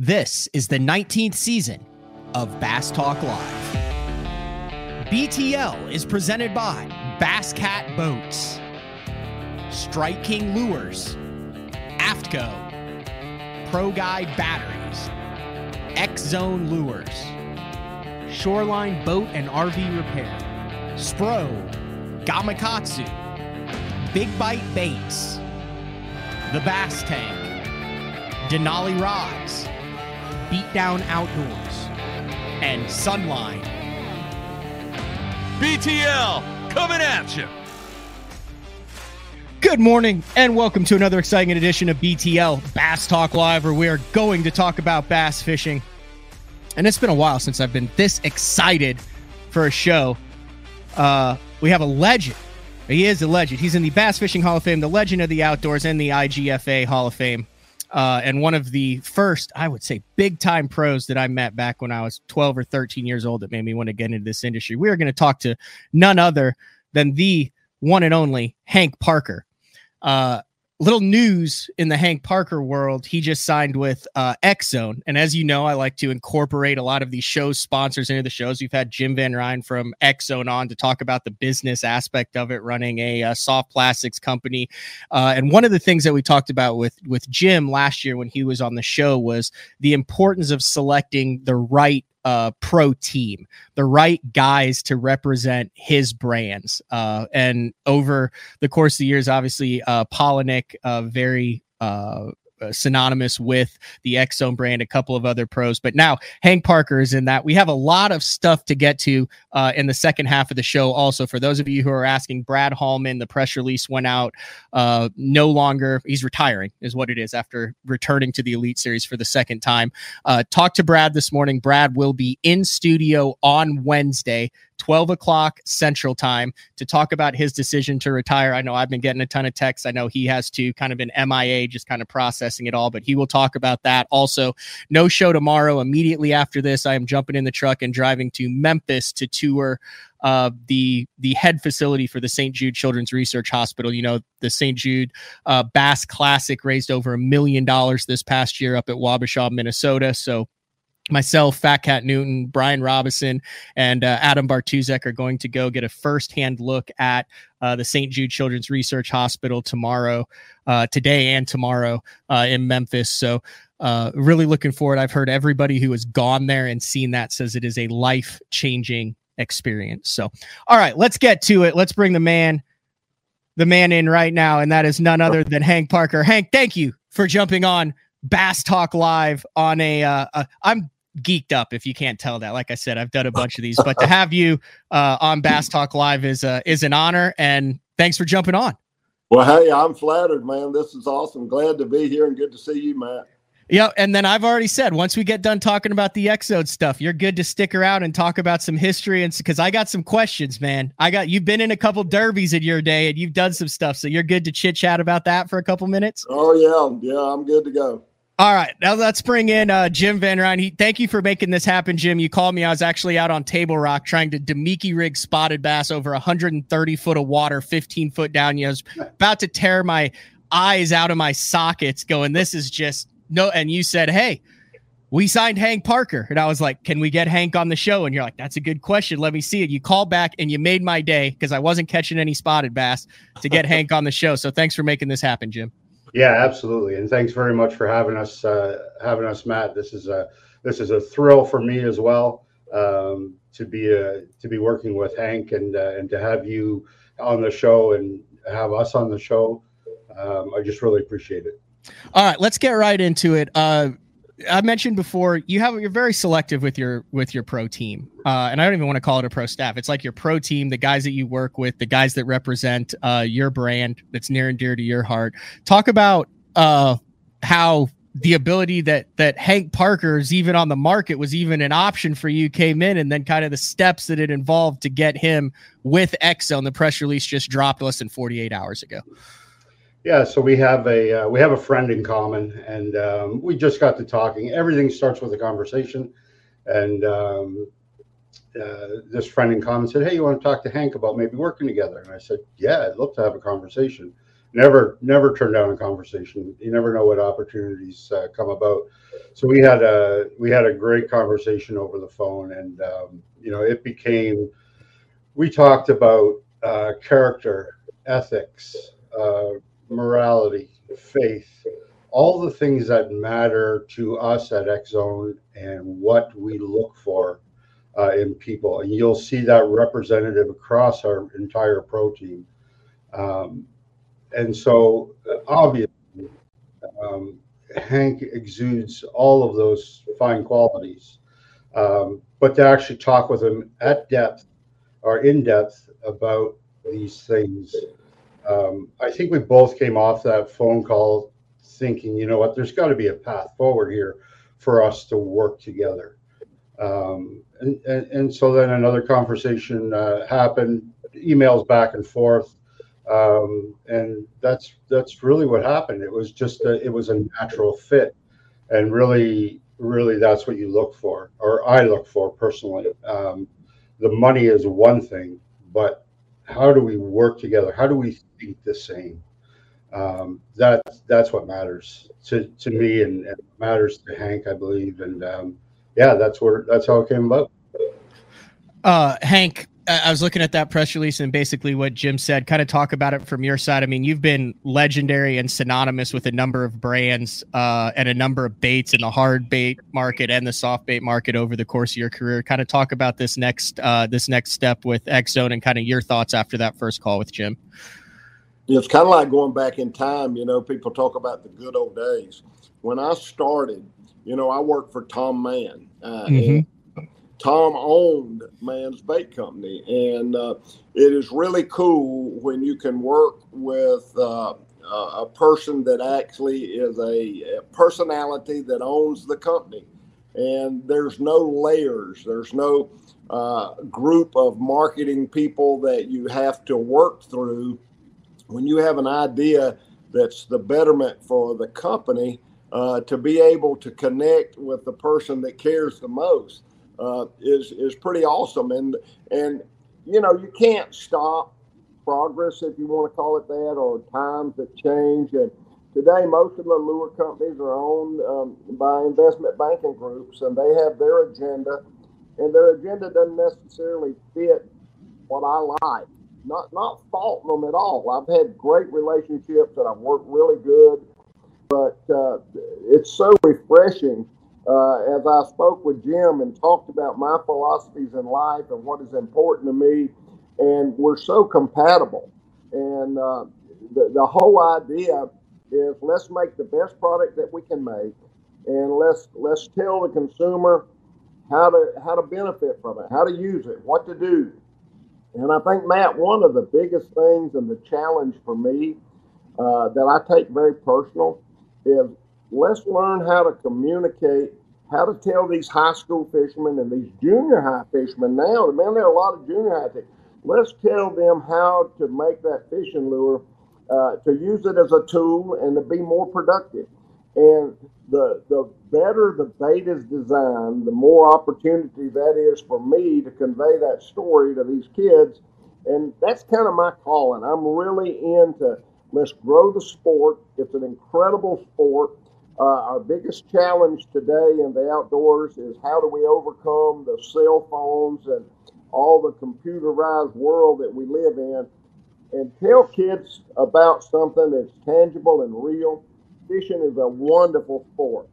This is the 19th season of Bass Talk Live. BTL is presented by Bass Cat Boats, Strike King Lures, Aftco, Pro Guide Batteries, X Zone Lures, Shoreline Boat and RV Repair, Spro, Gamakatsu, Big Bite Baits, The Bass Tank, Denali Rods, Beatdown Outdoors, and Sunline. BTL coming at you. Good morning, and welcome to another exciting edition of BTL Bass Talk Live, where we are going to talk about bass fishing. And it's been a while since I've been this excited for a show. Uh, we have a legend. He is a legend. He's in the Bass Fishing Hall of Fame, the Legend of the Outdoors, and the IGFA Hall of Fame uh, and one of the first, I would say, big time pros that I met back when I was 12 or 13 years old that made me want to get into this industry. We are going to talk to none other than the one and only Hank Parker. Uh, little news in the Hank Parker world. He just signed with uh, X Zone. And as you know, I like to incorporate a lot of these shows sponsors into the shows. We've had Jim Van Ryn from X Zone on to talk about the business aspect of it, running a, uh, soft plastics company. Uh, and one of the things that we talked about with, with Jim last year when he was on the show was the importance of selecting the right uh, pro team, the right guys to represent his brands. Uh, and over the course of the years, obviously, uh, Palaniuk, uh, very uh, uh, synonymous with the Zone brand, a couple of other pros. But now Hank Parker is in that. We have a lot of stuff to get to uh, in the second half of the show. Also, for those of you who are asking, Brad Hallman, the press release went out. Uh, no longer, he's retiring, is what it is after returning to the Elite Series for the second time. Uh, to Brad this morning. Brad will be in studio on Wednesday 12 o'clock Central Time to talk about his decision to retire. I know I've been getting a ton of texts. I know he has to kind of been MIA, just kind of processing it all, but he will talk about that. Also, no show tomorrow. Immediately after this, I am jumping in the truck and driving to Memphis to tour uh, the the head facility for the St. Jude Children's Research Hospital. You know, the St. Jude uh, Bass Classic raised over a million dollars this past year up at Wabasha, Minnesota. So myself, Fat Cat Newton, Brian Robinson, and uh, Adam Bartuzek are going to go get a firsthand look at uh, the St. Jude Children's Research Hospital tomorrow, uh, today and tomorrow uh, in Memphis. So, uh, really looking forward. I've heard everybody who has gone there and seen that says it is a life changing experience. So, all right, let's get to it. Let's bring the man. The man in right now, and that is none other than Hank Parker. Hank, thank you for jumping on Bass Talk Live on a. Uh, a I'm geeked up if you can't tell that. Like I said, I've done a bunch of these, but to have you uh, on Bass Talk Live is uh, is an honor, and thanks for jumping on. Well, hey, I'm flattered, man. This is awesome. Glad to be here and good to see you, Matt. Yeah, and then I've already said once we get done talking about the X Zone stuff, you're good to stick around and talk about some history and because I got some questions, man. I got you've been in a couple derbies in your day and you've done some stuff, so you're good to chit chat about that for a couple minutes. Oh yeah, yeah, I'm good to go. All right, now let's bring in uh, Jim Van Ryn. He, thank you for making this happen, Jim. You called me. I was actually out on Table Rock trying to Damiki rig spotted bass over 130 foot of water, 15 foot down. You know, I was about to tear my eyes out of my sockets, going, "This is just no." And you said, "Hey, we signed Hank Parker," and I was like, "Can we get Hank on the show?" And you're like, "That's a good question. Let me see it." You called back and you made my day because I wasn't catching any spotted bass to get Hank on the show. So thanks for making this happen, Jim. Yeah, absolutely, and thanks very much for having us. Uh, having us, Matt. This is a this is a thrill for me as well um, to be uh, to be working with Hank and uh, and to have you on the show and have us on the show. Um, I just really appreciate it. All right, let's get right into it. Uh, I mentioned before you have you're very selective with your with your pro team, uh, and I don't even want to call it a pro staff. It's like your pro team, the guys that you work with, the guys that represent uh, your brand that's near and dear to your heart. Talk about uh, how the ability that that Hank Parker's even on the market was even an option for you came in, and then kind of the steps that it involved to get him with Zone. The press release just dropped less than 48 hours ago. Yeah, so we have a uh, we have a friend in common, and um, we just got to talking. Everything starts with a conversation, and um, uh, this friend in common said, "Hey, you want to talk to Hank about maybe working together?" And I said, "Yeah, I'd love to have a conversation." never never turn down a conversation. You never know what opportunities uh, come about. So we had a we had a great conversation over the phone, and um, you know it became we talked about uh, character, ethics, uh, morality, faith, all the things that matter to us at Zone and what we look for uh, in people. And you'll see that representative across our entire pro team. Um, and so, uh, obviously, um, Hank exudes all of those fine qualities. Um, but to actually talk with him at depth or in depth about these things, um, I think we both came off that phone call thinking, you know what, there's got to be a path forward here for us to work together. Um, and, and, and, so then another conversation uh, happened, emails back and forth. Um, and that's that's really what happened. It was just a, it was a natural fit, and really, really, that's what you look for, or I look for personally. Um, the money is one thing, but how do we work together? How do we think the same? Um, that that's what matters to, to me and, and matters to Hank, I believe. And um, yeah, that's where that's how it came about. Uh, Hank, I was looking at that press release and basically what Jim said. Kind of talk about it from your side. I mean, you've been legendary and synonymous with a number of brands uh, and a number of baits in the hard bait market and the soft bait market over the course of your career. Kind of talk about this next uh, this next step with X Zone and kind of your thoughts after that first call with Jim it's kind of like going back in time. You know, people talk about the good old days. When I started, you know, I worked for Tom Mann. Uh, mm-hmm. Tom owned Mann's Bait Company, and uh, it is really cool when you can work with uh, a person that actually is a, a personality that owns the company. And there's no layers. There's no uh, group of marketing people that you have to work through when you have an idea that's the betterment for the company, uh, to be able to connect with the person that cares the most uh, is is pretty awesome. And and you know you can't stop progress if you want to call it that, or times that change. And today, most of the lure companies are owned um, by investment banking groups, and they have their agenda, and their agenda doesn't necessarily fit what I like not not faulting them at all. I've had great relationships and I've worked really good, but uh, it's so refreshing. Uh, as I spoke with Jim and talked about my philosophies in life and what is important to me, and we're so compatible. And uh, the, the whole idea is let's make the best product that we can make, and let's let's tell the consumer how to how to benefit from it, how to use it, what to do, and I think, Matt, one of the biggest things and the challenge for me uh, that I take very personal is let's learn how to communicate, how to tell these high school fishermen and these junior high fishermen now, man, there are a lot of junior high. Things. Let's tell them how to make that fishing lure, uh, to use it as a tool and to be more productive. And the the better the bait is designed, the more opportunity that is for me to convey that story to these kids. And that's kind of my calling. I'm really into let's grow the sport. It's an incredible sport. Uh, our biggest challenge today in the outdoors is how do we overcome the cell phones and all the computerized world that we live in and tell kids about something that's tangible and real fishing is a wonderful sport.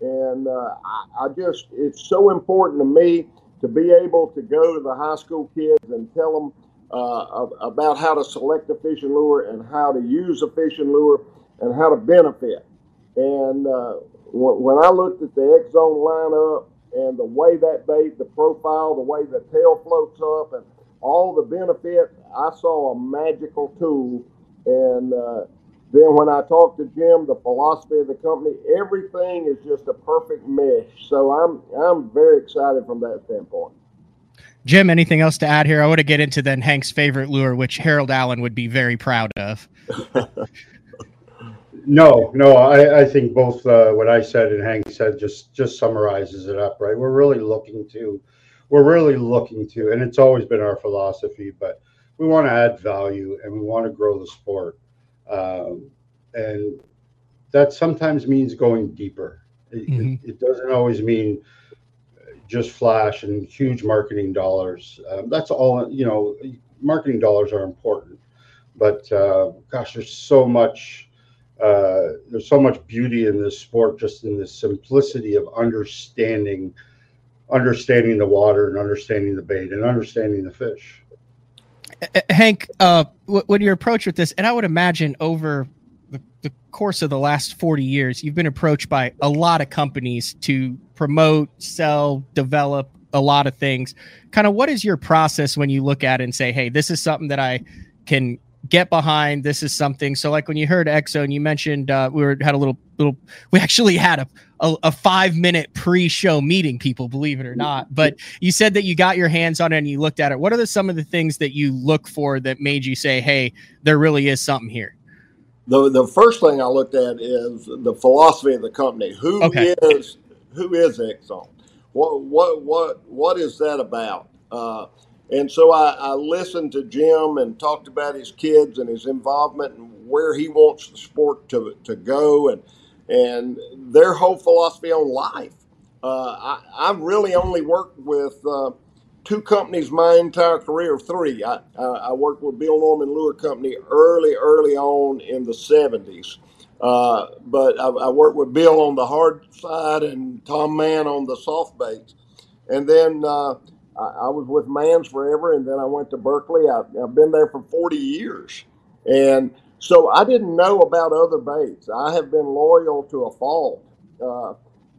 And uh, I, I, just, it's so important to me to be able to go to the high school kids and tell them uh, about how to select a fishing lure and how to use a fishing lure and how to benefit. And uh, when I looked at the X Zone lineup and the way that bait, the profile, the way the tail floats up, and all the benefit, I saw a magical tool. And uh, then when I talked to Jim, the philosophy of the company, everything is just a perfect mesh. So I'm I'm very excited from that standpoint. Jim, anything else to add here? I want to get into then Hank's favorite lure, which Harold Allen would be very proud of. no, no, I, I think both uh, what I said and Hank said just just summarizes it up, right? We're really looking to, we're really looking to, and it's always been our philosophy, but we want to add value and we want to grow the sport. um, and that sometimes means going deeper. It, mm-hmm. it, it, doesn't always mean just flash and huge marketing dollars. Um, that's all you know. Marketing dollars are important, but uh, gosh, there's so much. Uh, there's so much beauty in this sport, just in the simplicity of understanding, understanding the water and understanding the bait and understanding the fish. Hank, uh, when your approach with this, and I would imagine over the, the course of the last 40 years, you've been approached by a lot of companies to promote, sell, develop a lot of things. Kind of what is your process when you look at it and say, hey, this is something that I can get behind this is something so like when you heard X Zone you mentioned uh, we were had a little little we actually had a, a, a five minute pre-show meeting people believe it or not but you said that you got your hands on it and you looked at it what are the some of the things that you look for that made you say hey there really is something here the the first thing I looked at is the philosophy of the company. Who okay. is who is Zone? What what what what is that about? Uh, and so I, I, listened to Jim and talked about his kids and his involvement and where he wants the sport to to go and and their whole philosophy on life. Uh, I, I've really only worked with uh, two companies my entire career, three. I, I, I worked with Bill Norman Lure Company early, early on in the 70s. Uh, but I, I, worked with Bill on the hard side and Tom Mann on the soft baits. And then uh, I, I, was with Mann's forever, and then I went to Berkley. I, have been there for 40 years. And so I didn't know about other baits. I have been loyal to a fault. Uh,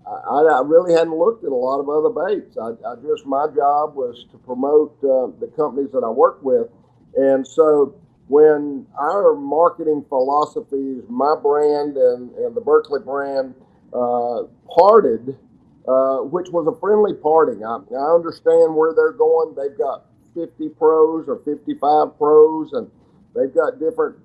I, I, really hadn't looked at a lot of other baits. I, I just my job was to promote uh, the companies that I work with, and so when our marketing philosophies, my brand and, and the Berkley brand, uh, parted, uh, which was a friendly parting. I, I understand where they're going. They've got 50 pros or 55 pros, and they've got different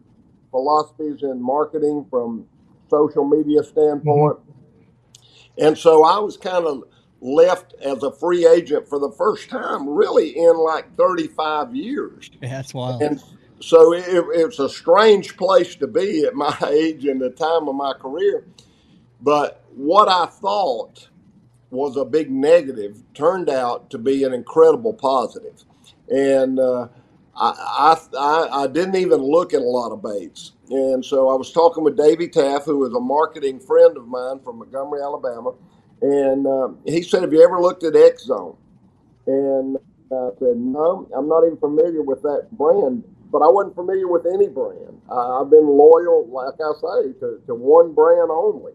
philosophies in marketing from social media standpoint. Mm-hmm. And so I was kind of left as a free agent for the first time, really in like 35 years. Yeah, that's wild. And so it, it's a strange place to be at my age and the time of my career. But what I thought was a big negative turned out to be an incredible positive. And uh, I, I, I didn't even look at a lot of baits. And so I was talking with Davey Taff, who is a marketing friend of mine from Montgomery, Alabama. And uh, he said, Have you ever looked at X Zone? And I said, No, I'm not even familiar with that brand. But I wasn't familiar with any brand. I, I've been loyal, like I say, to, to one brand only.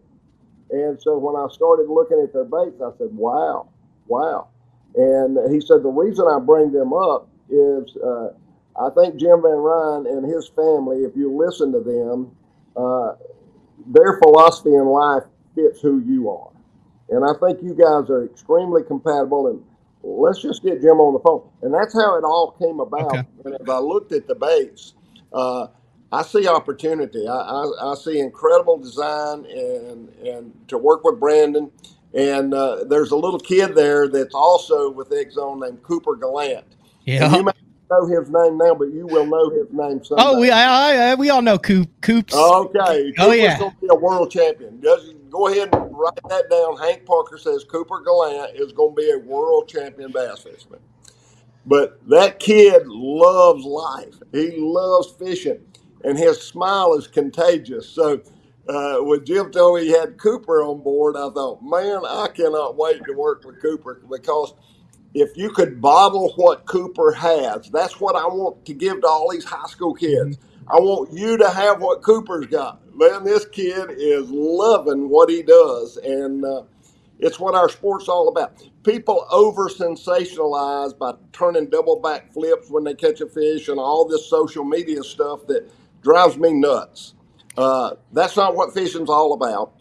And so when I started looking at their baits, I said, Wow, wow. And he said, The reason I bring them up is uh, I think Jim Van Ryn and his family, if you listen to them, uh, their philosophy in life fits who you are. And I think you guys are extremely compatible. And let's just get Jim on the phone. And that's how it all came about. Okay. And if I looked at the baits, uh, I see opportunity. I, I, I, see incredible design and and to work with Brandon. And uh, there's a little kid there that's also with Zone named Cooper Gallant. Yeah. you may know his name now, but you will know his name someday. Oh, we I, I, we all know Coop Coops. Okay. Cooper's oh yeah. Going to be a world champion. Just go ahead and write that down. Hank Parker says Cooper Gallant is going to be a world champion bass fisherman. But that kid loves life. He loves fishing, and his smile is contagious. So. Uh, when Jim told me he had Cooper on board, I thought, man, I cannot wait to work with Cooper because if you could bottle what Cooper has, that's what I want to give to all these high school kids. Mm-hmm. I want you to have what Cooper's got. Man, this kid is loving what he does, and uh, it's what our sport's all about. People over sensationalize by turning double back flips when they catch a fish and all this social media stuff that drives me nuts. Uh, that's not what fishing's all about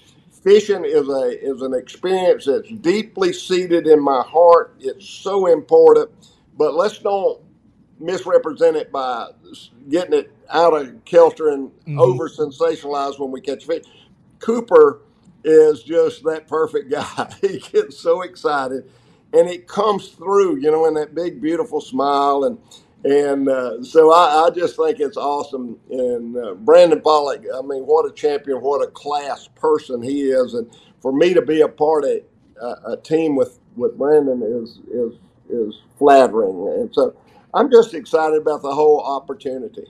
fishing is a is an experience that's deeply seated in my heart. It's so important, but let's don't misrepresent it by getting it out of kilter and mm-hmm. over sensationalized when we catch fish. Cooper is just that perfect guy. he gets so excited, and it comes through, you know, in that big beautiful smile and And uh, so I, I, just think it's awesome. And uh, Brandon Palaniuk, I mean, what a champion, what a class person he is. And for me to be a part of a, a team with, with Brandon is, is, is flattering. And so I'm just excited about the whole opportunity.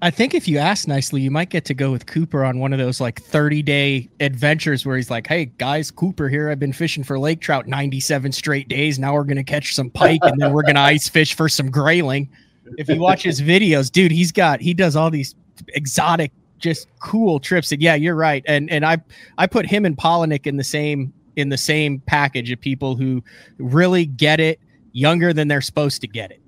I think if you ask nicely, you might get to go with Cooper on one of those like 30 day adventures where he's like, Hey guys, Cooper here. I've been fishing for lake trout 97 straight days. Now we're going to catch some pike and then we're going to ice fish for some grayling. If you watch his videos, dude, he's got, he does all these exotic, just cool trips. And yeah, you're right. And, and I, I put him and Palaniuk in the same, in the same package of people who really get it younger than they're supposed to get it.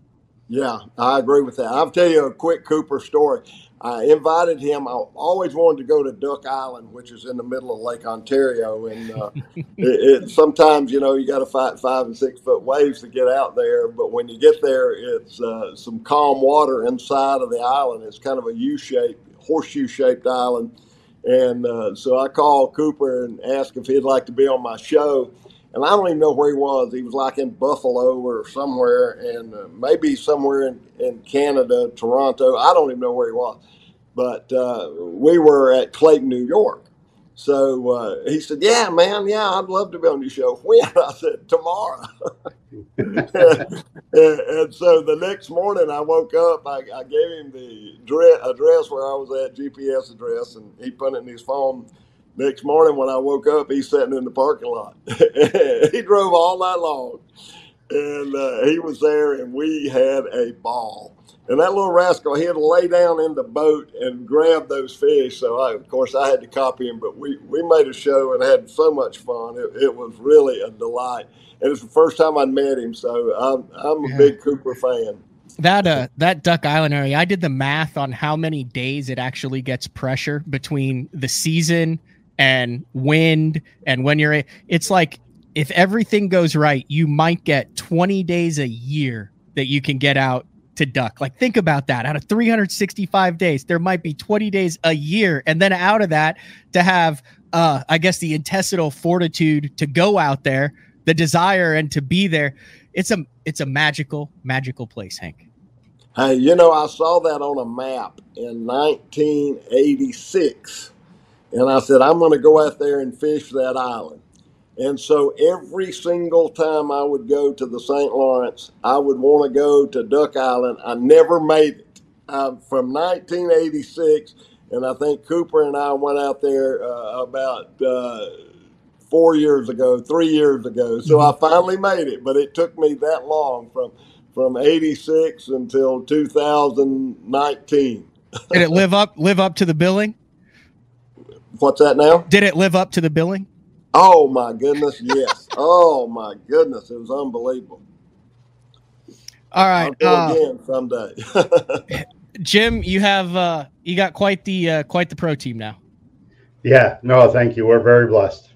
Yeah, I agree with that. I'll tell you a quick Cooper story. I invited him. I always wanted to go to Duck Island, which is in the middle of Lake Ontario, and uh, it, it, sometimes you know you got to fight five and six foot waves to get out there. But when you get there, it's uh, some calm water inside of the island. It's kind of a U-shaped, horseshoe-shaped island, and uh, so I called Cooper and asked if he'd like to be on my show and I don't even know where he was. He was like in Buffalo or somewhere, and uh, maybe somewhere in, in Canada, Toronto. I don't even know where he was. But uh, we were at Clayton, New York. So uh, he said, "Yeah, man, yeah, I'd love to be on your show." When I said tomorrow, and, and, so the next morning I woke up. I, I gave him the address where I was at, GPS address, and he put it in his phone Next morning when I woke up, he's sitting in the parking lot. he drove all night long, and uh, he was there, and we had a ball. And that little rascal, he had to lay down in the boat and grab those fish. So, I, of course, I had to copy him, but we, we made a show and had so much fun. It, it was really a delight. And it's the first time I'd met him, so I'm, I'm a yeah. big Cooper fan that uh that Duck Island area, I did the math on how many days it actually gets pressure between the season and wind and when you're it's like if everything goes right you might get 20 days a year that you can get out to duck. Like think about that. Out of 365 days there might be 20 days a year. And then out of that to have uh i guess the intestinal fortitude to go out there the desire and to be there it's a it's a magical magical place hank. Hey you know i saw that on a map in 1986 and I said, I'm going to go out there and fish that island. And so every single time I would go to the St. Lawrence, I would want to go to Duck Island. I never made it. Uh, from 1986, and I think Cooper and I went out there uh, about uh, four years ago, three years ago. So mm-hmm. I finally made it, but it took me that long from from 86 until 2019. Did it live up live up to the billing? What's that now? Did it live up to the billing? Oh my goodness, yes. oh my goodness, it was unbelievable. All right, uh, again someday. Jim, you have uh, you got quite the uh, quite the pro team now. Yeah, no, thank you. We're very blessed.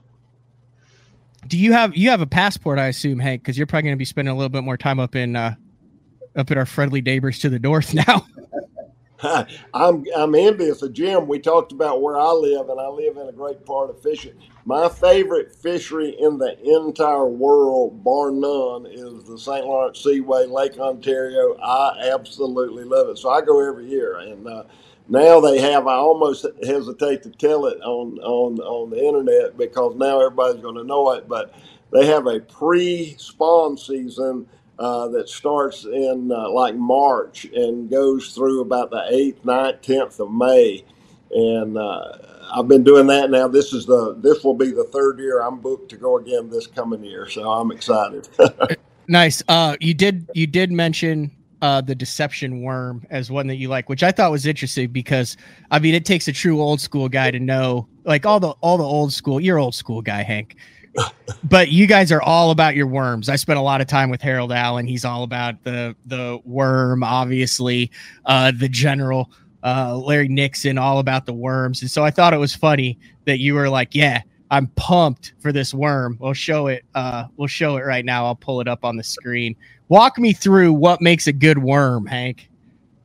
Do you have you have a passport? I assume, Hank, because you're probably going to be spending a little bit more time up in uh, up at our friendly neighbors to the north now. I'm I'm envious of Jim. We talked about where I live, and I live in a great part of fishing. My favorite fishery in the entire world, bar none, is the St. Lawrence Seaway, Lake Ontario. I absolutely love it. So I go every year, and uh, now they have. I almost hesitate to tell it on on on the internet because now everybody's going to know it, but they have a pre-spawn season uh, that starts in uh, like March and goes through about the 8th, 9th, 10th of May. And uh, I've been doing that now. This is the this will be the third year I'm booked to go again this coming year, so I'm excited. nice. Uh, you did you did mention uh, the deception worm as one that you like, which I thought was interesting because I mean it takes a true old school guy to know like all the all the old school. You're old school guy, Hank but you guys are all about your worms. I spent a lot of time with Harold Allen. He's all about the the worm, obviously. Uh, the general uh, Larry Nixon, all about the worms. And so I thought it was funny that you were like, "Yeah, I'm pumped for this worm." We'll show it. Uh, we'll show it right now. I'll pull it up on the screen. Walk me through what makes a good worm, Hank.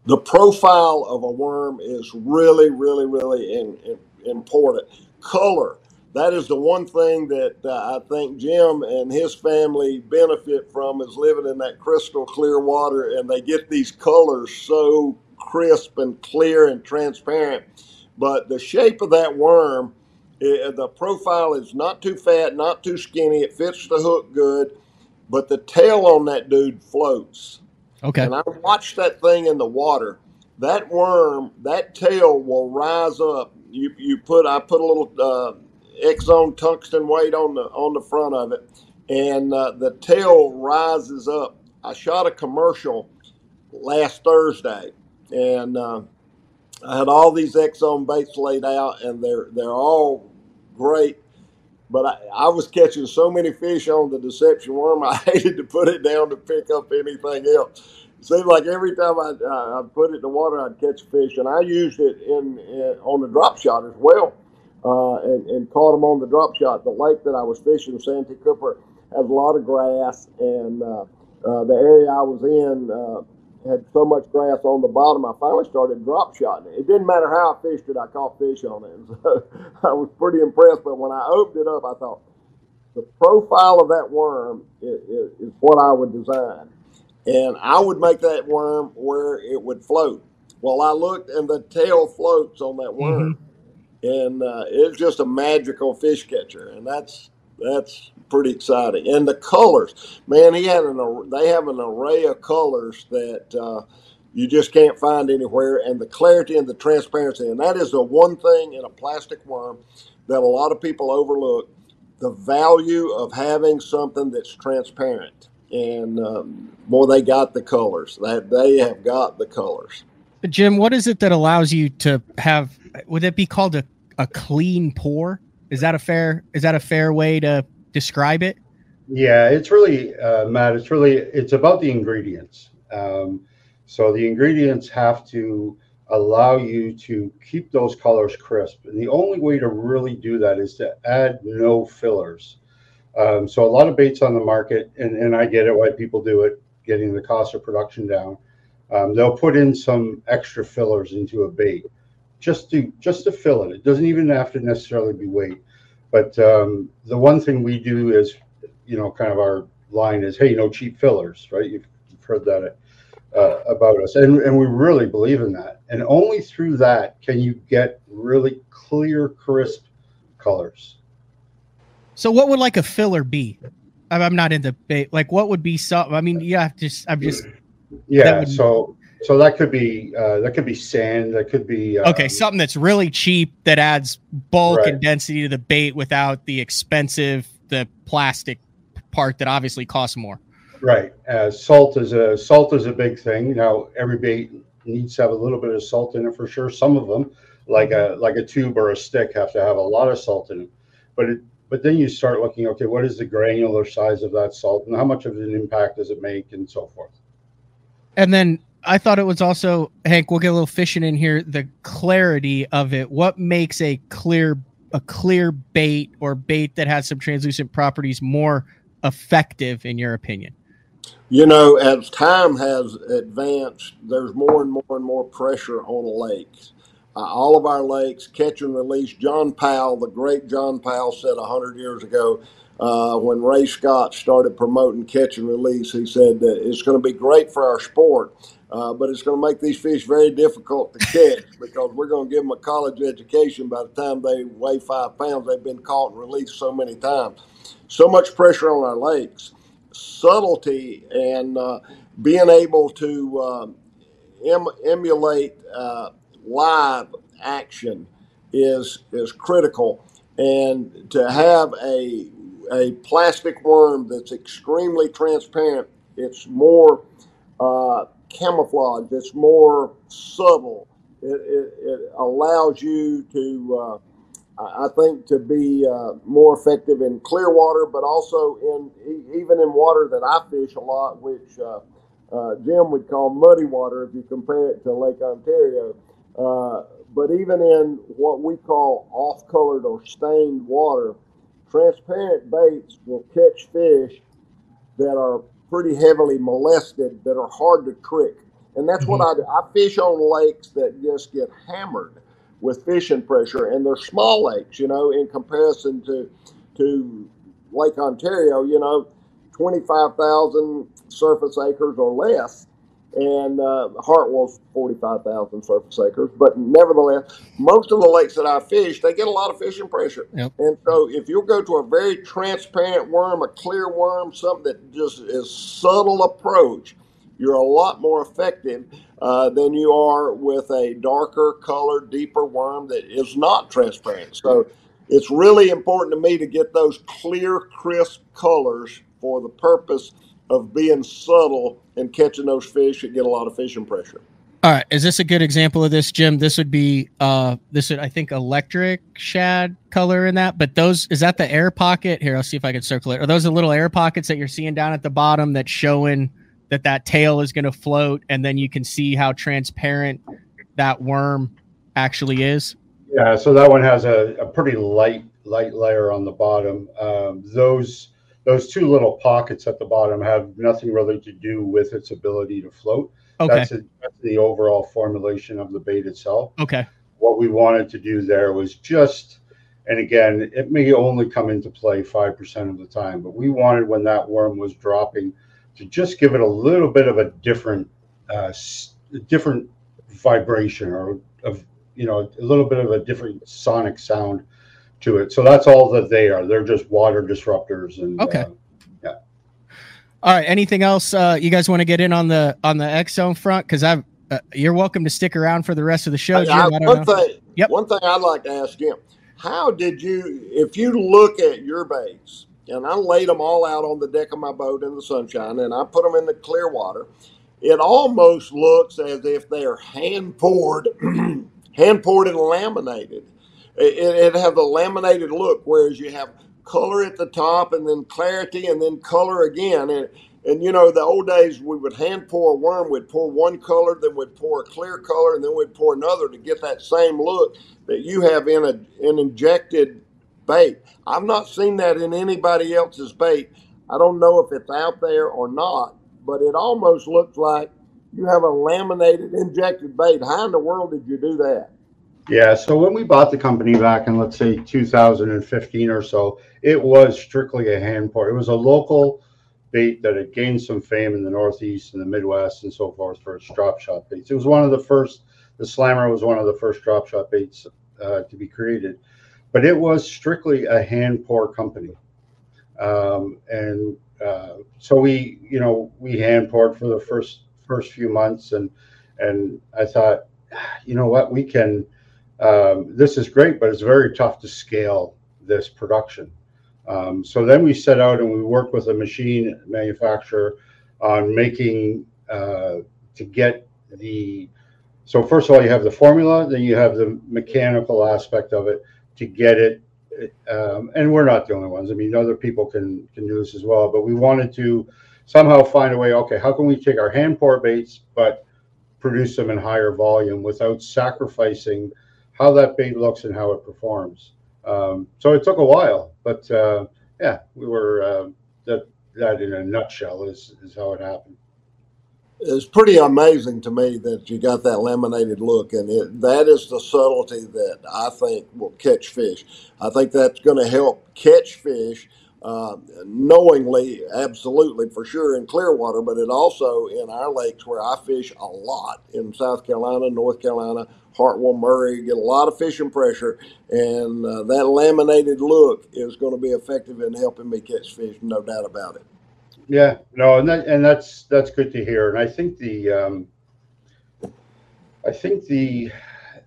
The profile of a worm is really, really, really in, in, important. Color that is the one thing that uh, I think Jim and his family benefit from is living in that crystal clear water, and they get these colors so crisp and clear and transparent. But the shape of that worm, it, the profile is not too fat, not too skinny. It fits the hook good, but the tail on that dude floats. Okay. And I watched that thing in the water. That worm, that tail will rise up. You you put I put a little uh, X Zone tungsten weight on the on the front of it, and uh, the tail rises up. I shot a commercial last Thursday, and uh, I had all these X Zone baits laid out, and they're they're all great. But I, I was catching so many fish on the deception worm, I hated to put it down to pick up anything else. It seemed like every time I, I, I put it in the water, I'd catch a fish, and I used it in, in on the drop shot as well, uh, and, and caught them on the drop shot. The lake that I was fishing, Santee Cooper, has a lot of grass, and uh, uh, the area I was in uh, had so much grass on the bottom, I finally started drop shotting it. It didn't matter how I fished it, I caught fish on it. And so I was pretty impressed. But when I opened it up, I thought the profile of that worm is, is, is what I would design. And I would make that worm where it would float. Well, I looked and the tail floats on that worm. And uh, it's just a magical fish catcher. And that's that's pretty exciting. And the colors, man, he had an they have an array of colors that uh, you just can't find anywhere, and the clarity and the transparency, and that is the one thing in a plastic worm that a lot of people overlook: the value of having something that's transparent. And um, boy, they got the colors. That they have got the colors. Jim, what is it that allows you to have? Would it be called a, a clean pour? Is that a fair? Is that a fair way to describe it? Yeah, it's really, uh, Matt. It's really it's about the ingredients. Um, so the ingredients have to allow you to keep those colors crisp, and the only way to really do that is to add no fillers. Um, so a lot of baits on the market, and, and I get it why people do it, getting the cost of production down. Um, they'll put in some extra fillers into a bait just to just to fill it. It doesn't even have to necessarily be weight. But um, the one thing we do is, you know, kind of our line is, hey, no cheap fillers, right? You've, you've heard that uh, about us, and and we really believe in that. And only through that can you get really clear, crisp colors. So, what would like a filler be? I'm not in the. Like, what would be some? I mean, yeah, just I'm just Yeah. so so that could be uh, that could be sand. That could be um, okay. Something that's really cheap that adds bulk Right. and density to the bait without the expensive, the plastic part that obviously costs more. Right. Uh, salt is a salt is a big thing. Now every bait needs to have a little bit of salt in it for sure. Some of them, like a like a tube or a stick, have to have a lot of salt in it. But it, but then you start looking. Okay, what is the granular size of that salt, and how much of an impact does it make, and so forth. And then I thought it was also Hank. We'll get a little fishing in here. The clarity of it. What makes a clear a clear bait or bait that has some translucent properties more effective in your opinion? You know, as time has advanced, there's more and more and more pressure on lakes. Uh, all of our lakes, catch and release. John Powell, the great John Powell, said 100 years ago uh, when Ray Scott started promoting catch and release, he said that it's going to be great for our sport, uh, but it's going to make these fish very difficult to catch because we're going to give them a college education by the time they weigh five pounds. They've been caught and released so many times. So much pressure on our lakes subtlety and uh, being able to uh, em- emulate uh, live action is is critical. And to have a a plastic worm that's extremely transparent, it's more uh, camouflage. It's more subtle. It, it, it allows you to. Uh, I think to be uh, more effective in clear water, but also in even in water that I fish a lot, which uh, uh, Jim would call muddy water if you compare it to Lake Ontario. Uh, but even in what we call off-colored or stained water, transparent baits will catch fish that are pretty heavily molested, that are hard to trick. And that's what mm-hmm. I do. I fish on lakes that just get hammered with fishing pressure, and they're small lakes, you know, in comparison to to Lake Ontario, you know, 25,000 surface acres or less and uh, Hartwell's 45,000 surface acres. But nevertheless, most of the lakes that I fish, they get a lot of fishing pressure. Yep. And so if you go to a very transparent worm, a clear worm, something that just is subtle approach, you're a lot more effective uh, than you are with a darker colored, deeper worm that is not transparent. So it's really important to me to get those clear, crisp colors for the purpose of being subtle and catching those fish that get a lot of fishing pressure. All right, is this a good example of this, Jim? This would be uh this would I think electric shad color in that, but those is that the air pocket? Here, I'll see if I can circle it. Are those the little air pockets that you're seeing down at the bottom that's showing that that tail is going to float and then you can see how transparent that worm actually is? Yeah, so that one has a, a pretty light light layer on the bottom. Um, those those two little pockets at the bottom have nothing really to do with its ability to float. Okay. That's, a, that's the overall formulation of the bait itself. Okay. What we wanted to do there was just, and again, it may only come into play 5% of the time, but we wanted when that worm was dropping to just give it a little bit of a different, uh, different vibration or of, you know, a little bit of a different sonic sound to it. So that's all that they are. They're just water disruptors. And okay. Uh, yeah. All right. Anything else uh, you guys want to get in on the on the X Zone front? Because I've uh, you're welcome to stick around for the rest of the show. Jim. I, I one know. thing, Yep. one thing I'd like to ask Jim: How did you, if you look at your baits, and I laid them all out on the deck of my boat in the sunshine, and I put them in the clear water, it almost looks as if they are hand poured, hand poured and laminated. It, it has a laminated look, whereas you have color at the top and then clarity and then color again. And, and you know, the old days we would hand pour a worm, we'd pour one color, then we'd pour a clear color, and then we'd pour another to get that same look that you have in a an injected bait. I've not seen that in anybody else's bait. I don't know if it's out there or not, but it almost looks like you have a laminated injected bait. How in the world did you do that? Yeah, so when we bought the company back in let's say 2015 or so, it was strictly a hand pour. It was a local bait that had gained some fame in the Northeast and the Midwest and so forth for its drop shot baits. It was one of the first. The slammer was one of the first drop shot baits uh, to be created, but it was strictly a hand pour company, um, and uh, so we, you know, we hand poured for the first first few months, and and I thought, you know what, we can um, this is great, but it's very tough to scale this production. Um, so then we set out and we worked with a machine manufacturer on making uh, to get the. So first of all, you have the formula, then you have the mechanical aspect of it to get it. Um, and we're not the only ones. I mean, other people can can do this as well. But we wanted to somehow find a way. Okay, how can we take our hand pour baits, but produce them in higher volume without sacrificing how that bait looks and how it performs. Um, so it took a while, but uh, yeah, we were uh, that that in a nutshell is is how it happened. It's pretty amazing to me that you got that laminated look, and it, that is the subtlety that I think will catch fish. I think that's going to help catch fish uh, knowingly, absolutely for sure in Clearwater, but it also in our lakes where I fish a lot in South Carolina, North Carolina, Hartwell, Murray, get a lot of fishing pressure, and uh, that laminated look is going to be effective in helping me catch fish, no doubt about it. Yeah, no, and that and that's that's good to hear. And I think the um, I think the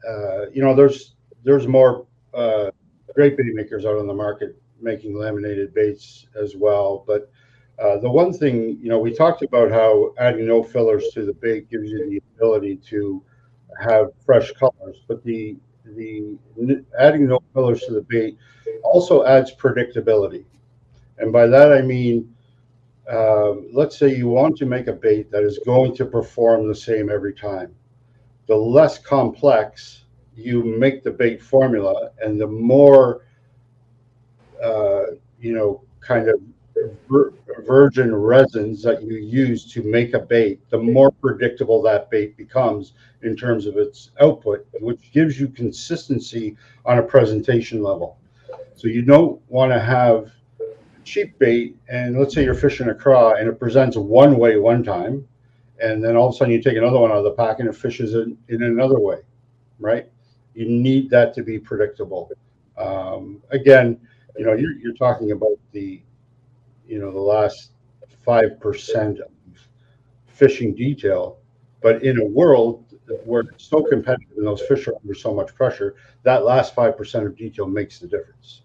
uh, you know there's there's more uh, great bait makers out on the market making laminated baits as well. But uh, the one thing you know we talked about how adding no fillers to the bait gives you the ability to have fresh colors, but the the adding no fillers to the bait also adds predictability, and by that I mean uh, let's say you want to make a bait that is going to perform the same every time. The less complex you make the bait formula, and the more, you know, kind of virgin resins that you use to make a bait, the more predictable that bait becomes in terms of its output, which gives you consistency on a presentation level. So you don't want to have cheap bait, and let's say you're fishing a craw and it presents one way one time, and then all of a sudden you take another one out of the pack and it fishes in, in another way, right? You need that to be predictable. Um, again, you know, you're, you're talking about the, you know, the last 5% of fishing detail, but in a world where it's so competitive and those fish are under so much pressure, that last 5% of detail makes the difference.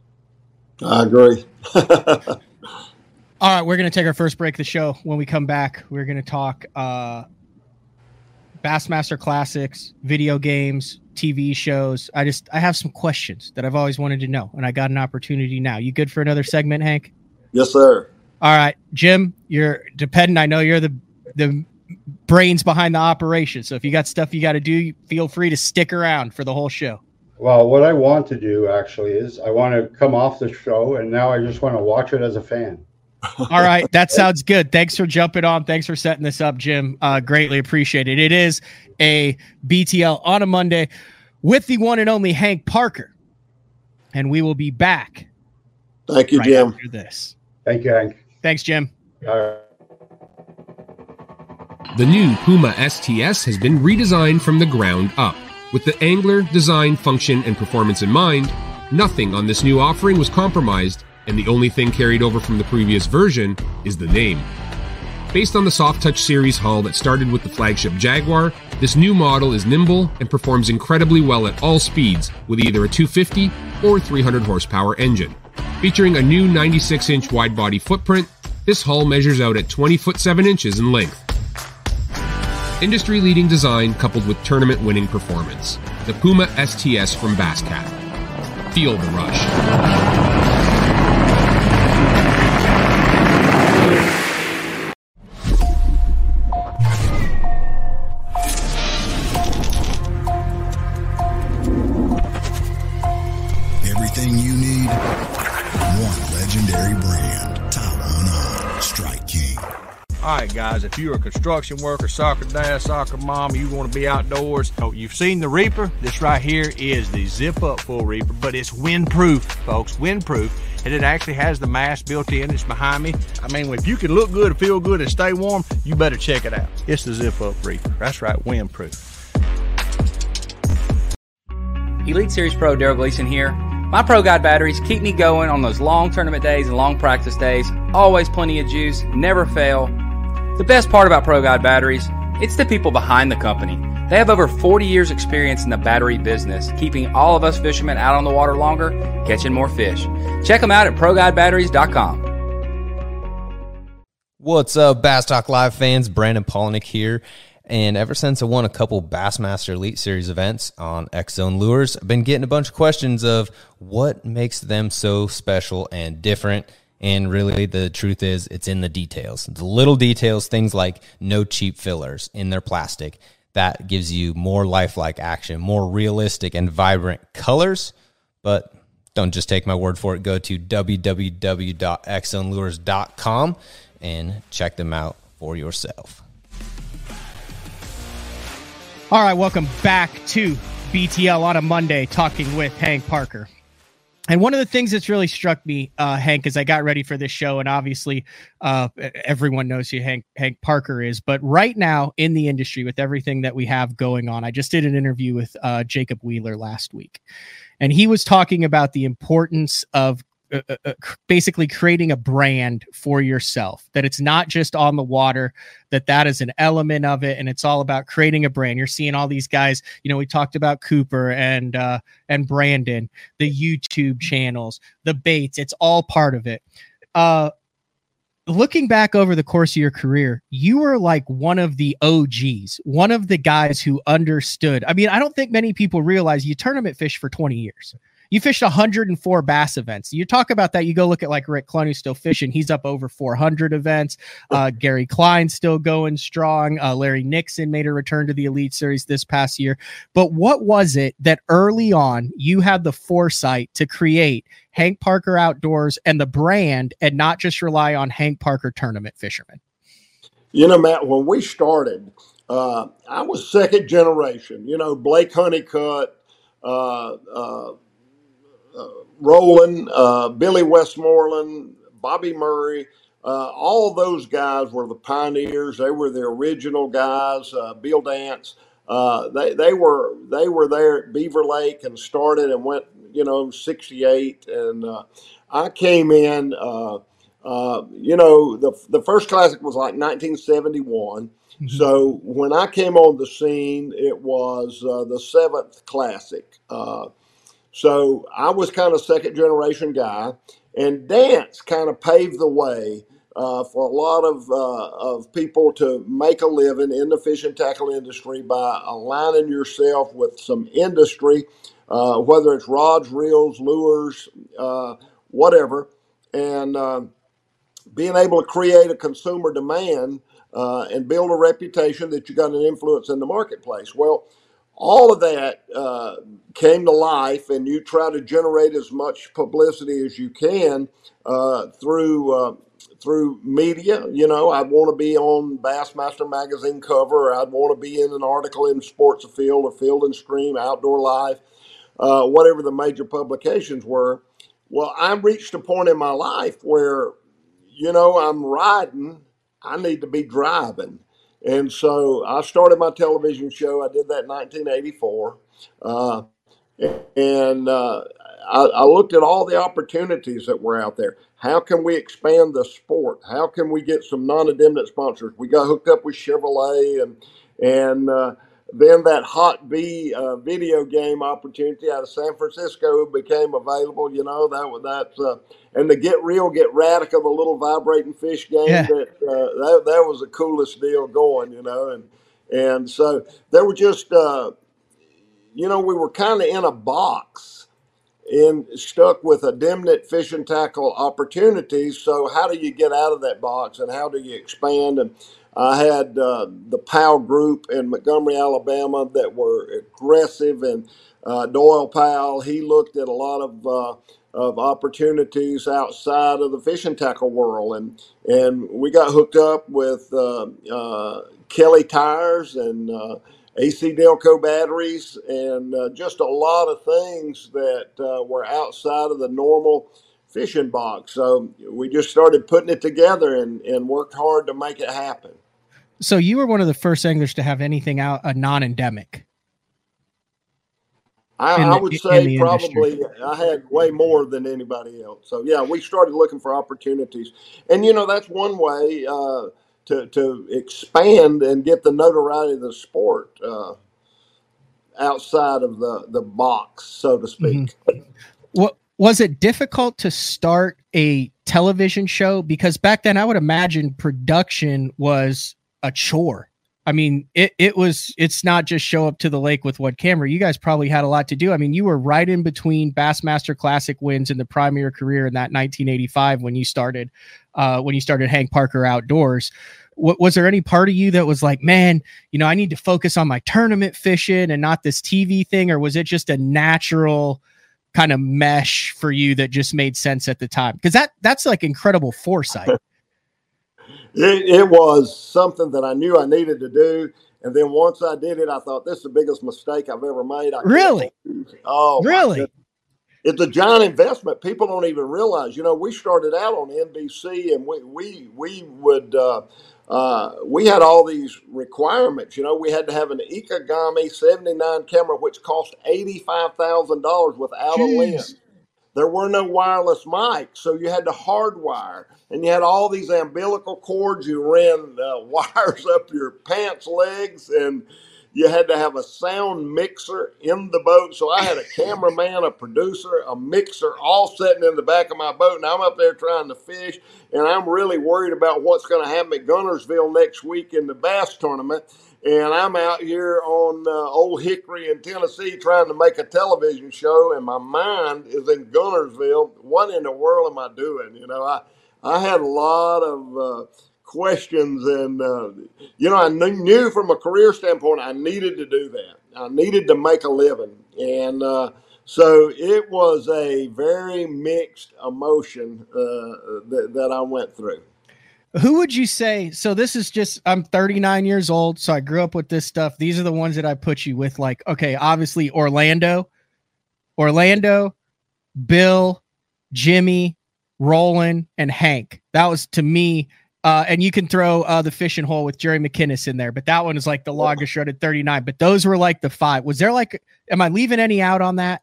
I agree. All right, we're going to take our first break of the show. When we come back, we're going to talk uh, Bassmaster Classics, video games, TV shows. I just I have some questions that I've always wanted to know, and I got an opportunity now. You good for another segment, Hank? Yes, sir. All right, Jim, you're dependent. I know you're the the brains behind the operation. So if you got stuff you got to do, feel free to stick around for the whole show. Well, what I want to do actually is I want to come off the show, and now I just want to watch it as a fan. All right, that sounds good. Thanks for jumping on. Thanks for setting this up, Jim. Uh, greatly appreciated. It is a BTL on a Monday with the one and only Hank Parker, and we will be back. Thank you, right Jim. After this. Thank you, Hank. Thanks, Jim. Uh, the new Puma STS has been redesigned from the ground up. With the angler, design, function, and performance in mind, nothing on this new offering was compromised and the only thing carried over from the previous version is the name. Based on the Soft Touch series hull that started with the flagship Jaguar, this new model is nimble and performs incredibly well at all speeds with either a 250 or 300 horsepower engine. Featuring a new 96 inch wide body footprint, this hull measures out at 20 foot 7 inches in length. Industry leading design coupled with tournament winning performance. The Puma STS from Basscat. Feel the rush. If you're a construction worker, soccer dad, soccer mom, you want to be outdoors, oh, you've seen the Reaper. This right here is the zip up full Reaper, but it's windproof, folks, windproof. And it actually has the mast built in. It's behind me. I mean, if you can look good, feel good, and stay warm, you better check it out. It's the zip up Reaper. That's right, windproof. Elite Series Pro Darold Gleason here. My Pro Guide batteries keep me going on those long tournament days and long practice days. Always plenty of juice, never fail. The best part about Pro Guide batteries, it's the people behind the company. They have over 40 years experience in the battery business, keeping all of us fishermen out on the water longer, catching more fish. Check them out at ProGuideBatteries.com. What's up, Bass Talk Live fans? Brandon Palaniuk here. And ever since I won a couple Bassmaster Elite Series events on X Zone Lures, I've been getting a bunch of questions of what makes them so special and different. And really, the truth is, it's in the details. The little details, things like no cheap fillers in their plastic, that gives you more lifelike action, more realistic and vibrant colors. But don't just take my word for it. Go to www.xzonelures.com and check them out for yourself. All right, welcome back to BTL on a Monday, talking with Hank Parker. And one of the things that's really struck me, uh, Hank, as I got ready for this show, and obviously uh, everyone knows who Hank Hank Parker is, but right now in the industry with everything that we have going on, I just did an interview with uh, Jacob Wheeler last week, and he was talking about the importance of uh, uh, uh basically creating a brand for yourself that it's not just on the water that that is an element of it and it's all about creating a brand. You're seeing all these guys you know we talked about cooper and uh and brandon the youtube channels the baits it's all part of it. Uh looking back over the course of your career, you were like one of the OGs, one of the guys who understood. I mean, I don't think many people realize you tournament fish for 20 years You fished 104 bass events. You talk about that. You go look at like Rick Clunny still fishing. He's up over 400 events. Uh, Gary Klein still going strong. Uh, Larry Nixon made a return to the Elite Series this past year. But what was it that early on you had the foresight to create Hank Parker Outdoors and the brand and not just rely on Hank Parker tournament fishermen? You know, Matt, when we started, uh, I was second generation. You know, Blake Honeycutt, uh, uh, uh Roland, uh, Billy Westmoreland, Bobby Murray. Uh, all those guys were the pioneers. They were the original guys. Bill Dance. they they were they were there at Beaver Lake and started and went you know '68 and I came in. Uh, you know, the the first classic was like 1971. Mm-hmm. So when I came on the scene, it was uh, the seventh classic. Uh, so I was kind of second generation guy, and dance kind of paved the way uh, for a lot of uh, of people to make a living in the fish and tackle industry by aligning yourself with some industry, uh, whether it's rods, reels, lures, whatever, and being able to create a consumer demand uh, and build a reputation that you got an influence in the marketplace. Well, all of that uh, came to life, and you try to generate as much publicity as you can uh, through uh, through media. You know, I'd want to be on Bassmaster magazine cover, I'd want to be in an article in Sports Afield or Field and Stream, Outdoor Life, uh, whatever the major publications were. Well, I reached a point in my life where you know, I'm riding, I need to be driving. And so I started my television show. I did that in 1984. Uh, and uh, I, I, looked at all the opportunities that were out there. How can we expand the sport? How can we get some non-endemic sponsors? We got hooked up with Chevrolet and and uh, then that Hot B uh, video game opportunity out of San Francisco became available. You know that was that, uh, and the Get Real, Get Radical, the little vibrating fish game. Yeah. That, uh, that that was the coolest deal going. You know, and and so there were just uh, you know we were kind of in a box and stuck with endemic fish and tackle opportunities. So how do you get out of that box and how do you expand and I had uh, the Powell Group in Montgomery, Alabama, that were aggressive, and uh, Doyle Powell he looked at a lot of uh, of opportunities outside of the fishing tackle world, and and we got hooked up with uh, uh, Kelly tires and uh, AC Delco batteries, and just a lot of things that were outside of the normal fishing box. So we just started putting it together and, and worked hard to make it happen. So you were one of the first anglers to have anything out a non-endemic. I, the, I would say probably industry. I had way more than anybody else. So yeah, we started looking for opportunities, and you know that's one way uh, to to expand and get the notoriety of the sport uh, outside of the the box, so to speak. Mm-hmm. What was it difficult to start a television show because back then I would imagine production was a chore. I mean, it it was it's not just show up to the lake with one camera. You guys probably had a lot to do. I mean, you were right in between Bassmaster Classic wins in the prime career in that 1985 when you started uh, when you started Hank Parker Outdoors. What, was there any part of you that was like, man, you know, I need to focus on my tournament fishing and not this TV thing, or was it just a natural kind of mesh for you that just made sense at the time? Because that that's like incredible foresight. it, it was something that I knew I needed to do. And then once I did it, I thought this is the biggest mistake I've ever made. I really? Oh, really? It's a giant investment. People don't even realize. You know, we started out on NBC, and we we we would uh, uh, we had all these requirements. You know, we had to have an Ikegami 79 camera, which cost eighty five thousand dollars without Jeez. a lens. There were no wireless mics, so you had to hardwire, and you had all these umbilical cords. You ran uh, wires up your pants legs, and You had to have a sound mixer in the boat. So I had a cameraman, a producer, a mixer, all sitting in the back of my boat, and I'm up there trying to fish, and I'm really worried about what's going to happen at Guntersville next week in the bass tournament and I'm out here on uh, Old Hickory in Tennessee trying to make a television show, and my mind is in Guntersville. What in the world am I doing? You know, I I had a lot of uh, questions, and uh, you know, I knew from a career standpoint I needed to do that. I needed to make a living, and uh, so it was a very mixed emotion uh, that, that I went through who would you say so this is just i'm 39 years old so i grew up with this stuff. These are the ones that i put you with like okay obviously orlando orlando bill jimmy roland and hank. That was to me uh, and you can throw uh, the fishing hole with jerry mckinnis in there but that one is like the longest shredded 39 but those were like the five. Was there like am i leaving any out on that?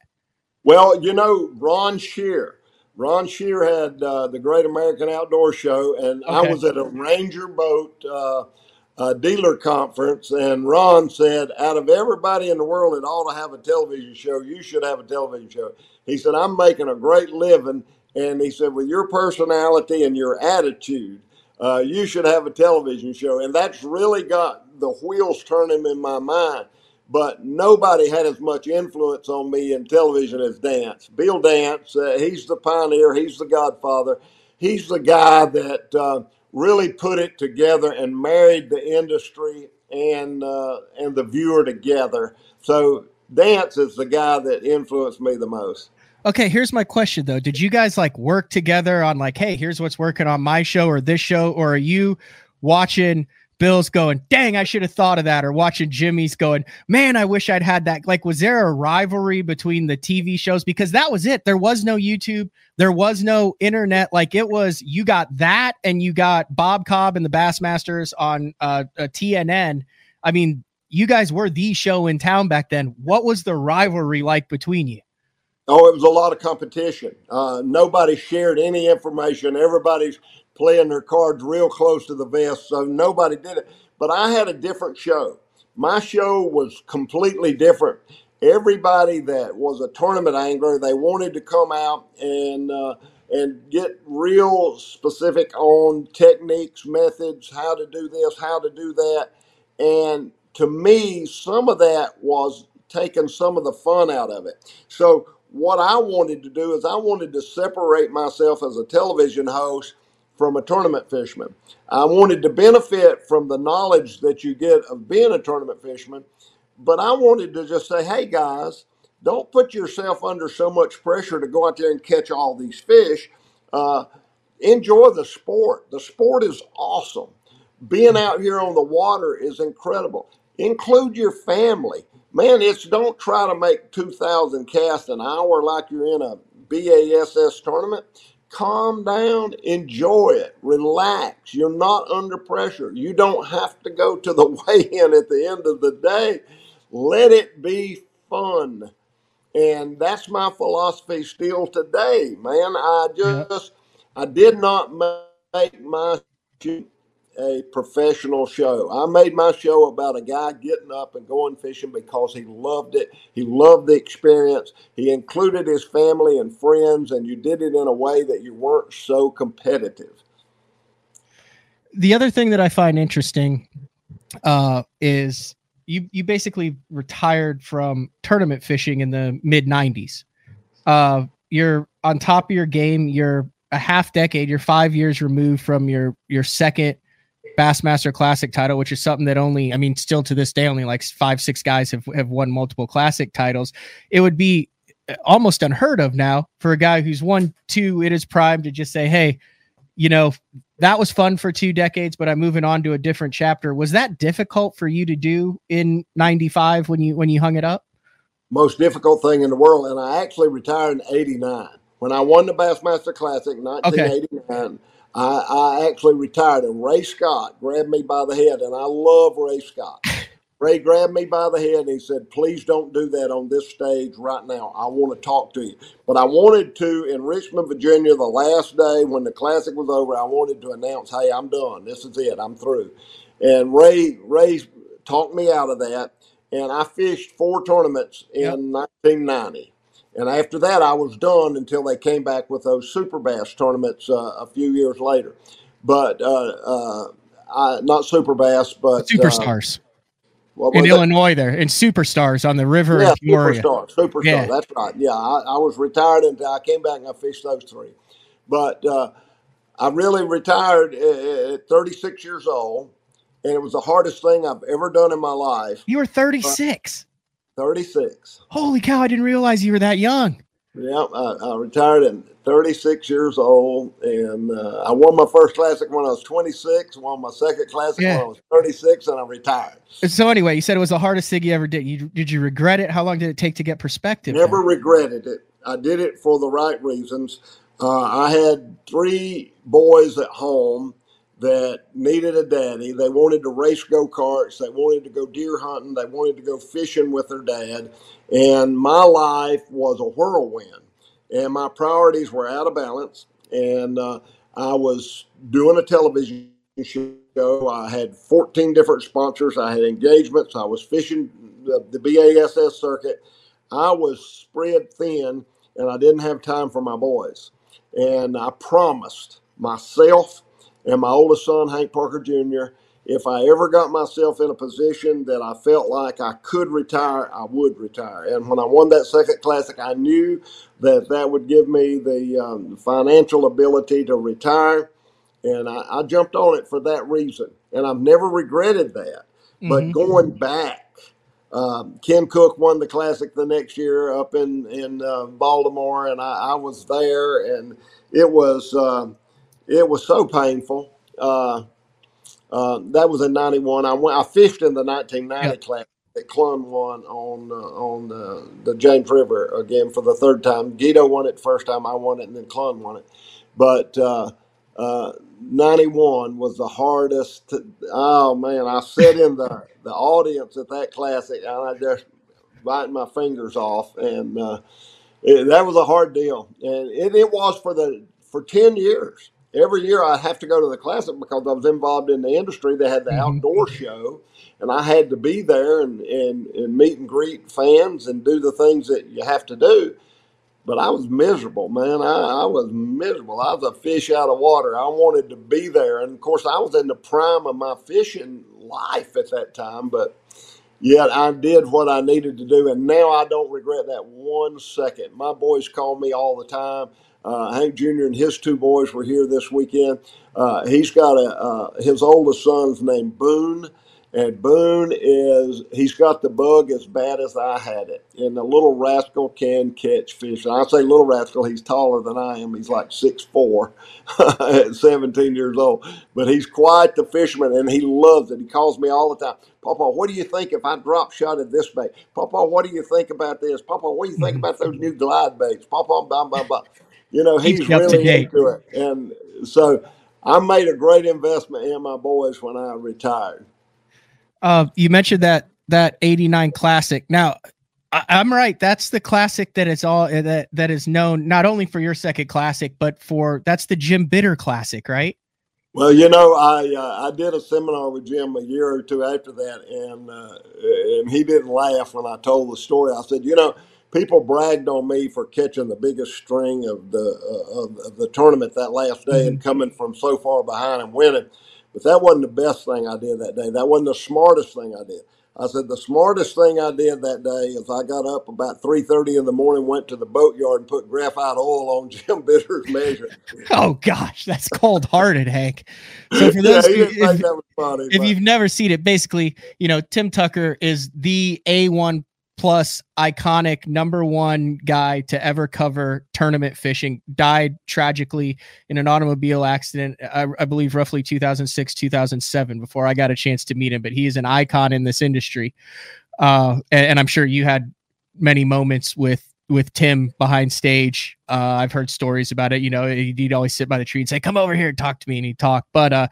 Well you know ron shear Ron Shear had uh, the Great American Outdoor Show, and okay. I was at a Ranger Boat uh, uh, dealer conference, and Ron said, "Out of everybody in the world that ought to have a television show, you should have a television show." He said, "I'm making a great living," and he said, "With your personality and your attitude, uh, you should have a television show." And that's really got the wheels turning in my mind but nobody had as much influence on me in television as Dance. Bill Dance, uh, he's the pioneer, he's the godfather, he's the guy that uh, really put it together and married the industry and uh, and the viewer together. So Dance is the guy that influenced me the most. Okay, here's my question though. Did you guys like work together on like, hey, here's what's working on my show or this show, or are you watching Bill's going, dang, I should have thought of that. Or watching Jimmy's going, man, I wish I'd had that. Like, was there a rivalry between the TV shows? Because that was it. There was no YouTube, there was no internet. Like, it was you got that and you got Bob Cobb and the Bassmasters on uh, TNN. I mean, you guys were the show in town back then. What was the rivalry like between you? Oh, it was a lot of competition. Uh, nobody shared any information. Everybody's playing their cards real close to the vest, so nobody did it. But I had a different show. My show was completely different. Everybody that was a tournament angler, they wanted to come out and uh, and get real specific on techniques, methods, how to do this, how to do that. And to me, some of that was taking some of the fun out of it. So what I wanted to do is I wanted to separate myself as a television host from a tournament fisherman. I wanted to benefit from the knowledge that you get of being a tournament fisherman, but I wanted to just say, hey guys, don't put yourself under so much pressure to go out there and catch all these fish. Uh, enjoy the sport. The sport is awesome. Being out here on the water is incredible. Include your family. Man, it's don't try to make 2,000 casts an hour like you're in a BASS tournament calm down, enjoy it, relax. You're not under pressure. You don't have to go to the weigh in at the end of the day. Let it be fun. And that's my philosophy still today, man. I just, I did not make my a professional show. I made my show about a guy getting up and going fishing because he loved it. He loved the experience. He included his family and friends, and you did it in a way that you weren't so competitive. The other thing that I find interesting uh, is you you basically retired from tournament fishing in the mid '90s. Uh, you're on top of your game. You're a half decade. You're five years removed from your your second Bassmaster Classic title, which is something that only, I mean, still to this day, only like five, six guys have, have won multiple Classic titles. It would be uh, almost unheard of now for a guy who's won two in his prime to just say, hey, you know, that was fun for two decades, but I'm moving on to a different chapter. Was that difficult for you to do in 95 when you when you hung it up? Most difficult thing in the world. And I actually retired in 89. When I won the Bassmaster Classic 1989. Okay I, I actually retired, and Ray Scott grabbed me by the head, and I love Ray Scott. Ray grabbed me by the head and he said, Please don't do that on this stage right now. I want to talk to you. But I wanted to, in Richmond, Virginia, the last day when the classic was over, I wanted to announce, Hey, I'm done. This is it. I'm through. And Ray, Ray talked me out of that. and I fished four tournaments in 1990. And after that, I was done until they came back with those super bass tournaments uh, a few years later. But uh, uh, I, not super bass, but superstars. Uh, what in? Illinois, there in superstars on the river Yeah, in Peoria. superstar, superstar. Yeah. That's right. Yeah, I, I was retired until I came back and I fished those three. But uh, I really retired at, at 36 years old, and it was the hardest thing I've ever done in my life. You were 36. 36. Holy cow! I didn't realize you were that young. Yeah, I, I retired at 36 years old, and uh, I won my first classic when I was 26. Won my second classic Yeah. when I was 36, and I retired. So anyway, you said it was the hardest thing you ever did. You did you regret it? How long did it take to get perspective? Never regretted it. I did it for the right reasons. Uh, I had three boys at home that needed a daddy. They wanted to race go karts. They wanted to go deer hunting. They wanted to go fishing with their dad. And my life was a whirlwind. And my priorities were out of balance. And uh, I was doing a television show. I had 14 different sponsors. I had engagements. I was fishing the, the BASS circuit. I was spread thin and I didn't have time for my boys. And I promised myself and my oldest son, Hank Parker Jr., if I ever got myself in a position that I felt like I could retire, I would retire. And when I won that second classic, I knew that that would give me the um, financial ability to retire. And I, I jumped on it for that reason. And I've never regretted that. But Mhm. going back, um, Ken Cook won the classic the next year up in in uh, Baltimore, and I, I was there, and it was uh, it was so painful. Uh, uh, that was in '91. I went. I fished in the 1990 Yeah. classic that Clunn won on uh, on uh, the James River again for the third time. Guido won it the first time. I won it, and then Clunn won it. But uh, uh, 91 was the hardest. To, oh man, I sat in the the audience at that classic, and I just biting my fingers off, and uh, it, that was a hard deal, and it, it was for the for 10 years. Every year I'd have to go to the classic because I was involved in the industry. They had the Mhm. outdoor show, and I had to be there and, and, and meet and greet fans and do the things that you have to do. But I was miserable, man. I, I was miserable. I was a fish out of water. I wanted to be there. And of course, I was in the prime of my fishing life at that time. But yet I did what I needed to do. And now I don't regret that one second. My boys call me all the time. Uh, Hank Jr. and his two boys were here this weekend. Uh, he's got a uh, his oldest son's named Boone, and Boone is he's got the bug as bad as I had it. And the little rascal can catch fish. And I say little rascal, he's taller than I am. He's like six four at 17 years old. But he's quite the fisherman and he loves it. He calls me all the time. Papa, what do you think if I drop shot at this bait? Papa, what do you think about this? Papa, what do you think Mhm. about those new glide baits? Papa, blah, blah, blah. You know, he's to really into it. And so I made a great investment in my boys when I retired. Uh, you mentioned that that '89 classic. Now, I, I'm right. That's the classic that is all uh, that that is known not only for your second classic, but for that's the Jim Bitter classic, right? Well, you know, I uh, I did a seminar with Jim a year or two after that, and uh, and he didn't laugh when I told the story. I said, you know, people bragged on me for catching the biggest string of the uh, of, of the tournament that last day and coming from so far behind and winning, but that wasn't the best thing I did that day. That wasn't the smartest thing I did. I said the smartest thing I did that day is I got up about three thirty in the morning, went to the boatyard, and put graphite oil on Jim Bitter's measure. Oh gosh, that's cold hearted, Hank. So for yeah, those he who- didn't think if, that was funny. if you've never seen it, basically, you know, Tim Tucker is the A1 plus iconic number one guy to ever cover tournament fishing. Died tragically in an automobile accident, I, I believe roughly 2006, 2007, before I got a chance to meet him. But he is an icon in this industry. Uh, and, and I'm sure you had many moments with with Tim behind stage. Uh, I've heard stories about it. You know, he'd, always sit by the tree and say, "Come over here and talk to me," and he'd talk. But uh,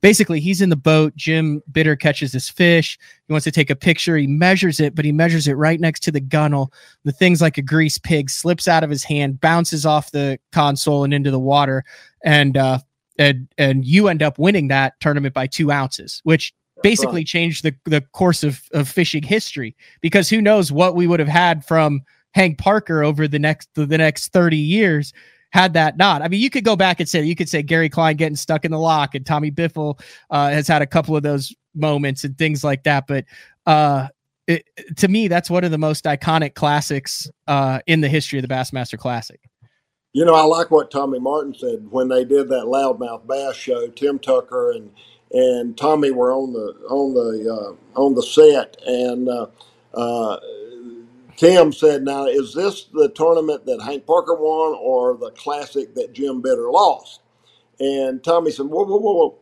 basically, he's in the boat. Jim Bitter catches this fish. He wants to take a picture. He measures it, but he measures it right next to the gunnel. The thing's like a grease pig, slips out of his hand, bounces off the console and into the water, and uh, and and you end up winning that tournament by two ounces, which basically right. changed the the course of, of fishing history because who knows what we would have had from Hank Parker over the next the next 30 years had that not. I mean, you could go back and say you could say Gary Klein getting stuck in the lock and Tommy Biffle uh, has had a couple of those moments and things like that, but uh, it, to me, that's one of the most iconic classics uh, in the history of the Bassmaster Classic. You know, I like what Tommy Martin said when they did that loudmouth bass show. Tim Tucker and and Tommy were on the on the uh, on the set, and uh, Tim said, "Now, is this the tournament that Hank Parker won, or the classic that Jim Bitter lost?" And Tommy said, "Whoa, whoa, whoa, whoa!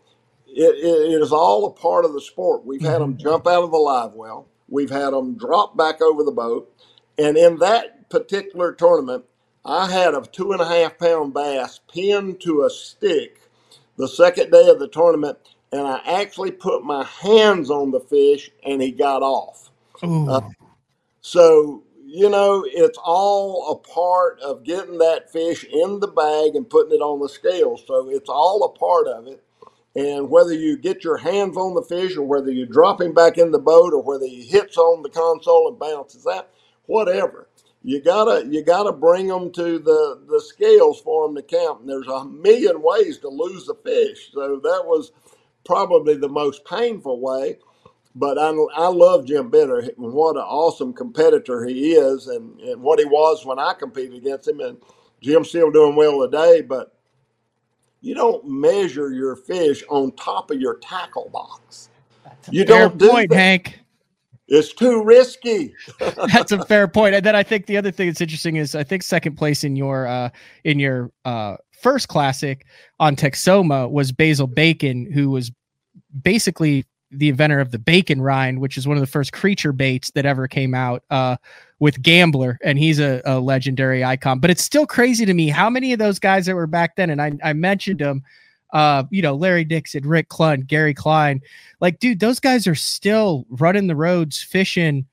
It, it, it is all a part of the sport. We've had them jump out of the live well, we've had them drop back over the boat, and in that particular tournament, I had a two and a half pound bass pinned to a stick the second day of the tournament." And I actually put my hands on the fish, and he got off. Uh, so you know, it's all a part of getting that fish in the bag and putting it on the scale. So it's all a part of it. And whether you get your hands on the fish or whether you drop him back in the boat or whether he hits on the console and bounces out, whatever. You gotta you gotta bring them to the the scales for them to count. And there's a million ways to lose a fish. So that was probably the most painful way but I, I love Jim Bitter and what an awesome competitor he is and, and what he was when I competed against him. And Jim's still doing well today, but you don't measure your fish on top of your tackle box. You don't do point, that. Hank. It's too risky. That's a fair point. And then I think the other thing that's interesting is I think second place in your uh in your uh first classic on Texoma was Basil Bacon, who was basically the inventor of the bacon rind, which is one of the first creature baits that ever came out uh, with Gambler, and he's a, a, legendary icon. But it's still crazy to me how many of those guys that were back then, and I, I mentioned them, uh, you know, Larry Nixon, Rick Clunn, Gary Klein, like, dude, those guys are still running the roads, fishing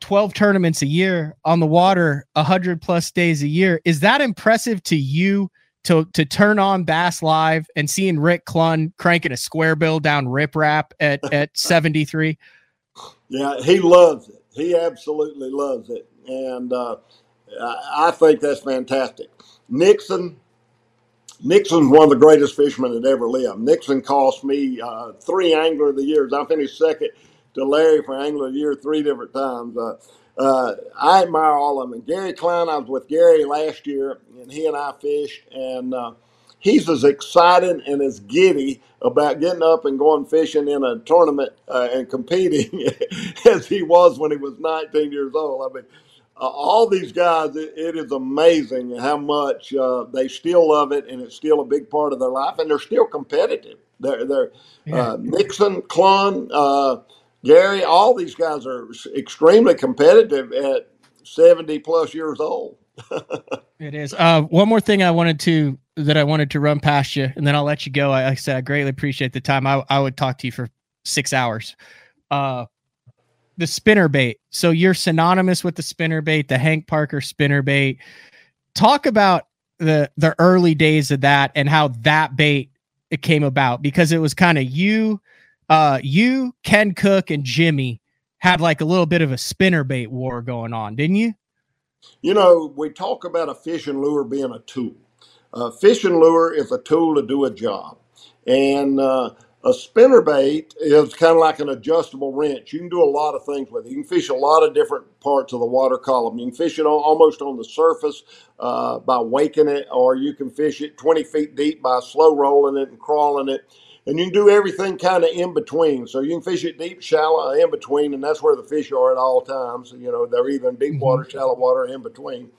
12 tournaments a year on the water, 100 plus days a year. Is that impressive to you? To to turn on Bass Live and seeing Rick Clunn cranking a square bill down Rip Rap at at 73? Yeah, he loves it. He absolutely loves it, and uh, I I think that's fantastic. Nixon, Nixon's one of the greatest fishermen that ever lived. Nixon cost me uh, three Angler of the Years. I finished second to Larry for Angler of the Year three different times. Uh, uh, I admire all of them. And Gary Klein, I was with Gary last year, and he and I fished, and uh, he's as excited and as giddy about getting up and going fishing in a tournament uh, and competing as he was when he was 19 years old. I mean, uh, all these guys, it, it is amazing how much uh, they still love it, and it's still a big part of their life, and they're still competitive. They're, they're Yeah. uh, Nixon, Clunn, uh, Gary, all these guys are extremely competitive at 70 plus years old. It is. Uh, one more thing I wanted to that I wanted to run past you, and then I'll let you go. I, like I said I greatly appreciate the time. I, I would talk to you for six hours. Uh, the spinner bait. So you're synonymous with the spinner bait, the Hank Parker spinner bait. Talk about the the early days of that and how that bait it came about because it was kind of you, uh, you, Ken Cook, and Jimmy had like a little bit of a spinner bait war going on, didn't you? You know, we talk about a fishing lure being a tool. A fishing lure is a tool to do a job. And uh, a spinner bait is kind of like an adjustable wrench. You can do a lot of things with it. You can fish a lot of different parts of the water column. You can fish it almost on the surface uh, by waking it, or you can fish it 20 feet deep by slow rolling it and crawling it. And you can do everything kind of in between. So you can fish it deep, shallow, in between, and that's where the fish are at all times. You know, they're even deep water, shallow water, in between.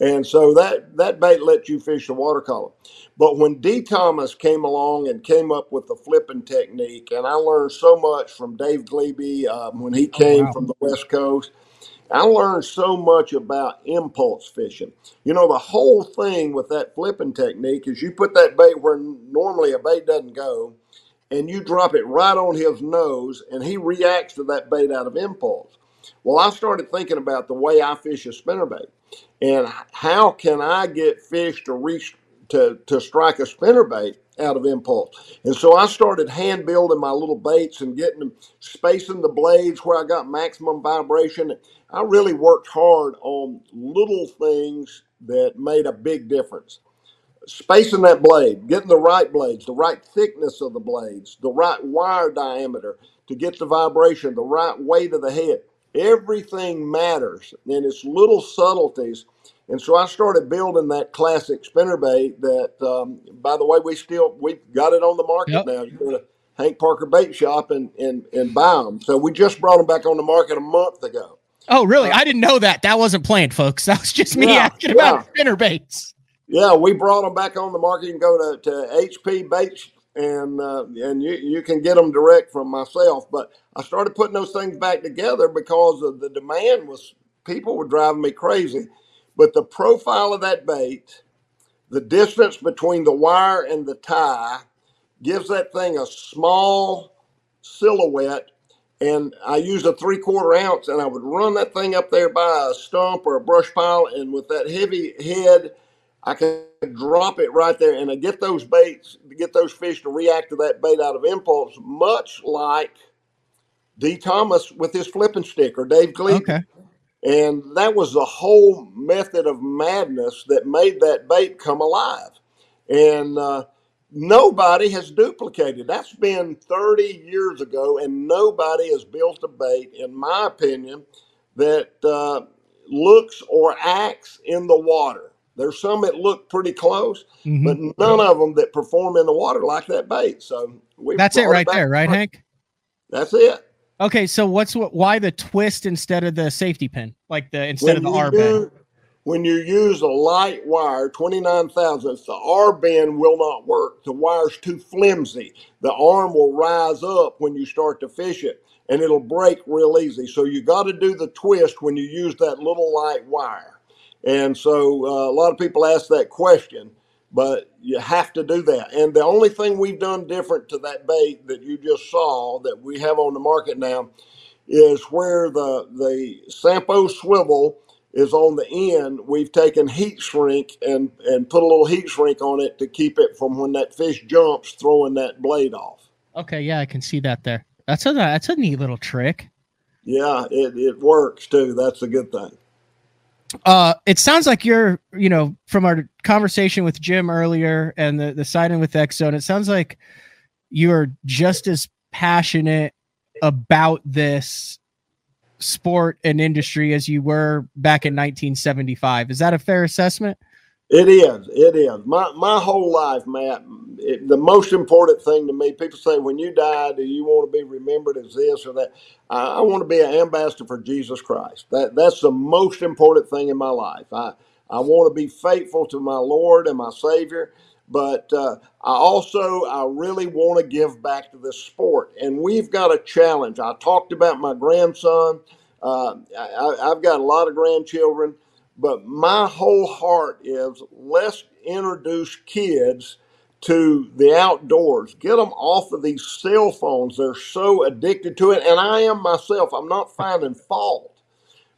And so that that bait lets you fish the water column. But when Dee Thomas came along and came up with the flipping technique, and I learned so much from Dave Gliebe um, when he came wow. from the West Coast, I learned so much about impulse fishing. You know, the whole thing with that flipping technique is you put that bait where normally a bait doesn't go, and you drop it right on his nose, and he reacts to that bait out of impulse. Well, I started thinking about the way I fish a spinnerbait, and how can I get fish to reach to, to strike a spinner bait out of impulse. And so I started hand building my little baits and getting them, spacing the blades where I got maximum vibration. I really worked hard on little things that made a big difference. Spacing that blade, getting the right blades, the right thickness of the blades, the right wire diameter to get the vibration, the right weight of the head. Everything matters, and it's little subtleties. And so I started building that classic spinnerbait. That, um, by the way, we still we've got it on the market Yep. now. You go to Hank Parker Bait Shop and and and buy them. So we just brought them back on the market a month ago. Oh, really? I didn't know that. That wasn't planned, folks. That was just me Yeah, asking about yeah. spinner baits. Yeah, we brought them back on the market. You can go to, to HP Baits and uh, and you, you can get them direct from myself. But I started putting those things back together because of the demand was people were driving me crazy. But the profile of that bait, the distance between the wire and the tie, gives that thing a small silhouette. And I used a three quarter ounce, and I would run that thing up there by a stump or a brush pile, and with that heavy head, I could drop it right there, and I get those baits, to get those fish to react to that bait out of impulse, much like Dee Thomas with his flipping stick or Dave Gleason. Okay. And that was the whole method of madness that made that bait come alive. And uh, nobody has duplicated. That's been 30 years ago, and nobody has built a bait, in my opinion, that uh, looks or acts in the water. There's some that look pretty close, Mhm. but none of them that perform in the water like that bait. So we That's it right back. there, right, Hank? That's it. Okay, so what's what? Why the twist instead of the safety pin, like the instead of the R bend? when you use a light wire, 29 thousandths, the R bend will not work. The wire's too flimsy. The arm will rise up when you start to fish it and it'll break real easy. So you got to do the twist when you use that little light wire. And so uh, a lot of people ask that question, but you have to do that. And the only thing we've done different to that bait that you just saw that we have on the market now is where the the Sampo swivel is on the end. We've taken heat shrink and and put a little heat shrink on it to keep it from when that fish jumps throwing that blade off. Okay, yeah, I can see that there. That's a that's a neat little trick. Yeah, it, it works too. That's a good thing. Uh, it sounds like you're, you know, from our conversation with Jim earlier and the the signing with X Zone, it sounds like you're just as passionate about this sport and industry as you were back in 1975. Is that a fair assessment? It is. It is. My my whole life, Matt. It, the most important thing to me. People say, when you die, do you want to be remembered as this or that? I, I want to be an ambassador for Jesus Christ. That that's the most important thing in my life. I I want to be faithful to my Lord and my Savior. But uh, I also I really want to give back to this sport, and we've got a challenge. I talked about my grandson. Uh, I, I've got a lot of grandchildren. But my whole heart is let's introduce kids to the outdoors. Get them off of these cell phones. They're so addicted to it. And I am myself. I'm not finding fault.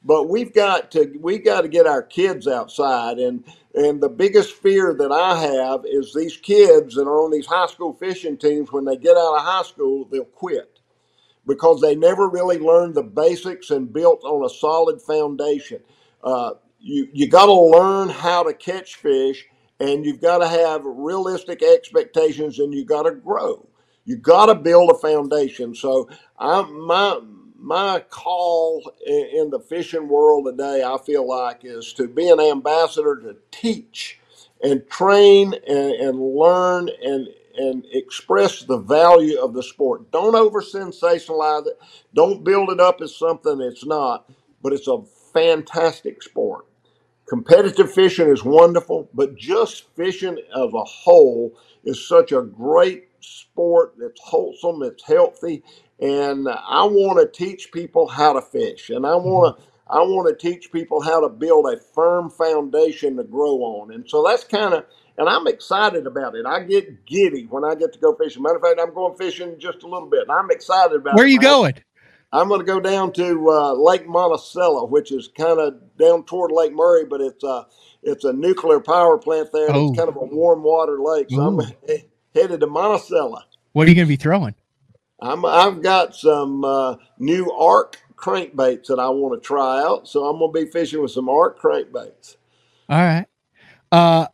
But we've got to we got to get our kids outside and and the biggest fear that I have is these kids that are on these high school fishing teams when they get out of high school, they'll quit because they never really learned the basics and built on a solid foundation. Uh, you you got to learn how to catch fish, and you've got to have realistic expectations, and you got to grow. You got to build a foundation. So I my my call in, in the fishing world today, I feel like, is to be an ambassador to teach and train and, and learn and and express the value of the sport. Don't over sensationalize it. Don't build it up as something it's not. But it's a fantastic sport. Competitive fishing is wonderful, but just fishing as a whole is such a great sport. It's wholesome, it's healthy, and I want to teach people how to fish, and I want to mm-hmm. I want to teach people how to build a firm foundation to grow on, and so that's kind of. And I'm excited about it. I get giddy when I get to go fishing. Matter of fact, I'm going fishing just a little bit. and I'm excited about Where are you going? I'm going to go down to uh, Lake Monticello, which is kind of down toward Lake Murray, but it's a it's a nuclear power plant there. Oh. It's kind of a warm water lake, so I'm headed to Monticello. What are you going to be throwing? I'm I've got some uh, new arc crankbaits that I want to try out, so I'm going to be fishing with some arc crankbaits. All right. Uh,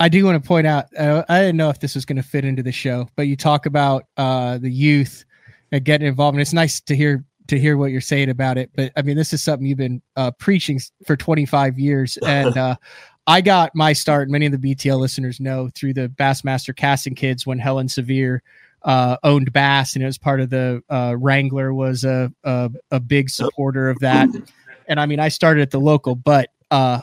I do want to point out, uh, I didn't know if this was going to fit into the show, but you talk about uh, the youth and getting involved, and it's nice to hear to hear what you're saying about it. But I mean, this is something you've been uh, preaching for 25 years, and uh, I got my start. Many of the BTL listeners know through the Bassmaster Casting Kids when Helen Sevier uh, owned Bass, and it was part of the uh, Wrangler was a, a a big supporter of that. And I mean, I started at the local, but uh,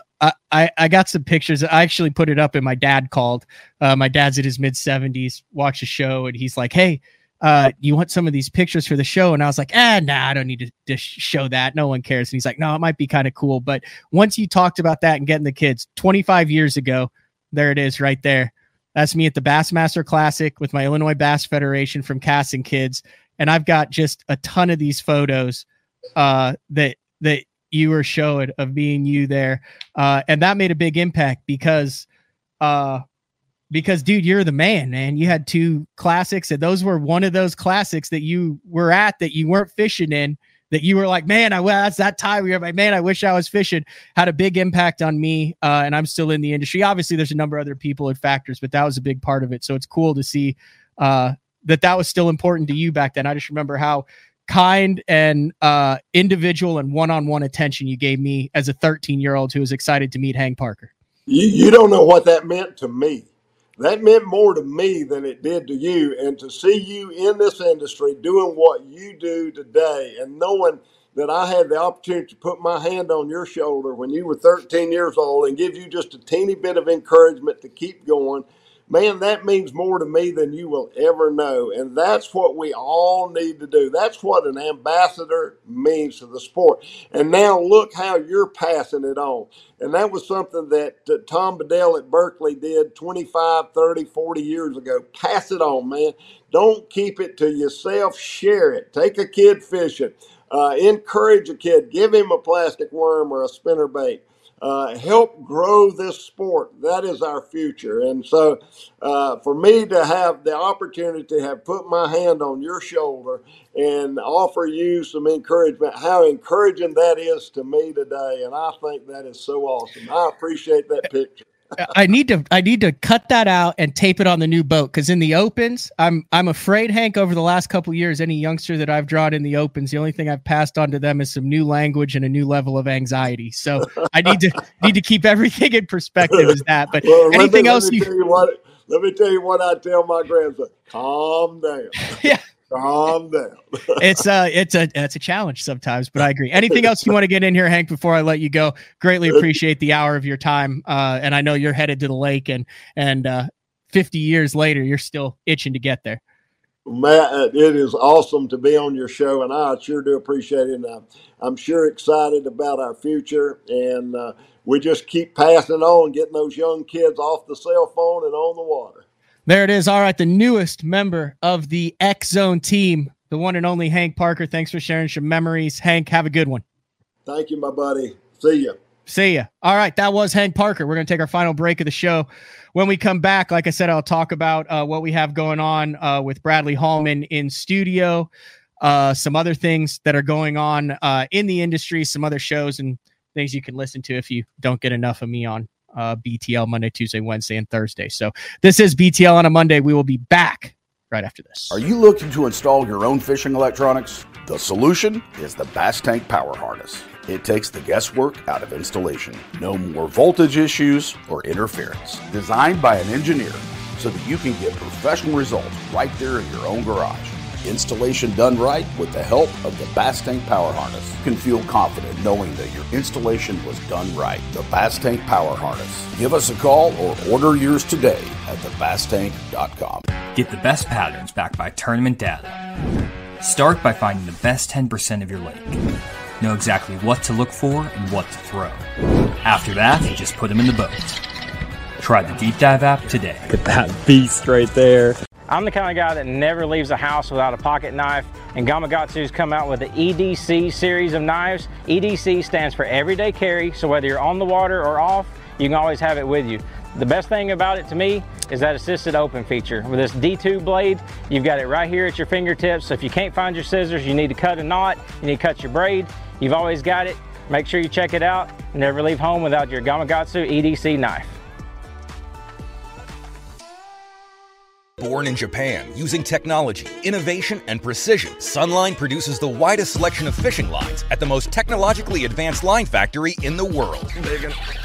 I, I got some pictures. I actually put it up, and my dad called. Uh, my dad's in his mid 70s, watched a show, and he's like, "Hey, uh, you want some of these pictures for the show?" And I was like, "Ah, nah, I don't need to, to show that. No one cares." And he's like, "No, it might be kind of cool." But once you talked about that and getting the kids 25 years ago, there it is, right there. That's me at the Bassmaster Classic with my Illinois Bass Federation from Casting Kids, and I've got just a ton of these photos uh, that that you were showing of being you there, uh, and that made a big impact because uh, because dude, you're the man, man. You had two classics, and those were one of those classics that you were at that you weren't fishing in. That you were like, man, I well, that's that time were like, man, I wish I was fishing. Had a big impact on me, uh, and I'm still in the industry. Obviously, there's a number of other people and factors, but that was a big part of it. So it's cool to see uh, that that was still important to you back then. I just remember how kind and uh, individual and one-on-one attention you gave me as a 13 year old who was excited to meet Hank Parker. You you don't know what that meant to me. That meant more to me than it did to you. And to see you in this industry doing what you do today and knowing that I had the opportunity to put my hand on your shoulder when you were 13 years old and give you just a teeny bit of encouragement to keep going, man, that means more to me than you will ever know. And that's what we all need to do. That's what an ambassador means to the sport. And now look how you're passing it on. And that was something that uh, Tom Bedell at Berkley did 25, 30, 40 years ago. Pass it on, man. Don't keep it to yourself. Share it. Take a kid fishing. Uh, encourage a kid. Give him a plastic worm or a spinner bait. Uh, help grow this sport. That is our future. And so, uh, for me to have the opportunity to have put my hand on your shoulder and offer you some encouragement, how encouraging that is to me today. And I think that is so awesome. I appreciate that picture. I need to I need to cut that out and tape it on the new boat because in the opens, I'm I'm afraid Hank over the last couple years, any youngster that I've drawn in the opens, the only thing I've passed on to them is some new language and a new level of anxiety. So I need to need to keep everything in perspective as that. But Well, let me- anything let else me you tell you what, let me tell you what I tell my grandson. Calm down. Yeah. Calm down. it's uh it's a it's a challenge sometimes, but I agree. Anything else you want to get in here, Hank, before I let you go? Greatly appreciate the hour of your time. Uh and I know you're headed to the lake and and uh 50 years later you're still itching to get there. Matt, it is awesome to be on your show, and I sure do appreciate it. And I'm, I'm sure excited about our future, and uh, we just keep passing on, getting those young kids off the cell phone and on the water. There it is. All right, the newest member of the X Zone team, the one and only Hank Parker. Thanks for sharing some memories. Hank, have a good one. Thank you, my buddy. See ya. See ya. All right, that was Hank Parker. We're going to take our final break of the show. When we come back, like I said, I'll talk about uh, what we have going on uh, with Bradley Hallman in studio, uh, some other things that are going on uh, in the industry, some other shows and things you can listen to if you don't get enough of me on uh, BTL Monday, Tuesday, Wednesday, and Thursday. So this is BTL on a Monday. We will be back right after this. Are you looking to install your own fishing electronics? The solution is the Bass Tank Power Harness. It takes the guesswork out of installation. No more voltage issues or interference. Designed by an engineer so that you can get professional results right there in your own garage. Installation done right with the help of the Bass Tank Power Harness. You can feel confident knowing that your installation was done right. The Bass Tank Power Harness. Give us a call or order yours today at thebasstank.com. Get the best patterns backed by tournament data. Start by finding the best 10% of your lake. Know exactly what to look for and what to throw. After that, you just put them in the boat. Try the Deep Dive app today. Look at that beast right there. I'm the kind of guy that never leaves a house without a pocket knife, and Gamakatsu's come out with the EDC series of knives. EDC stands for Everyday Carry, so whether you're on the water or off, you can always have it with you. The best thing about it to me is that assisted open feature. With this D2 blade, you've got it right here at your fingertips, so if you can't find your scissors, you need to cut a knot, you need to cut your braid, you've always got it. Make sure you check it out. Never leave home without your Gamakatsu EDC knife. Born in Japan, using technology, innovation, and precision, Sunline produces the widest selection of fishing lines at the most technologically advanced line factory in the world.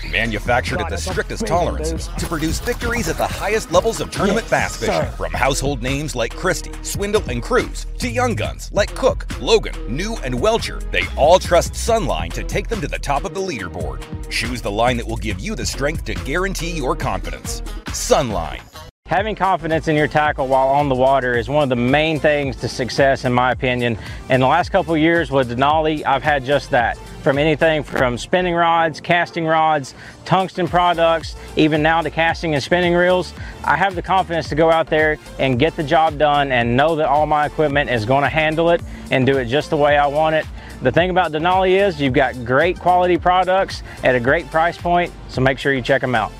Manufactured at the strictest tolerances to produce victories at the highest levels of tournament bass fishing. From household names like Christie, Swindle, and Cruz to young guns like Cook, Logan, New, and Welcher, they all trust Sunline to take them to the top of the leaderboard. Choose the line that will give you the strength to guarantee your confidence. Sunline. Having confidence in your tackle while on the water is one of the main things to success in my opinion. In the last couple years with Denali, I've had just that. From anything from spinning rods, casting rods, tungsten products, even now to casting and spinning reels, I have the confidence to go out there and get the job done and know that all my equipment is going to handle it and do it just the way I want it. The thing about Denali is you've got great quality products at a great price point, so make sure you check them out.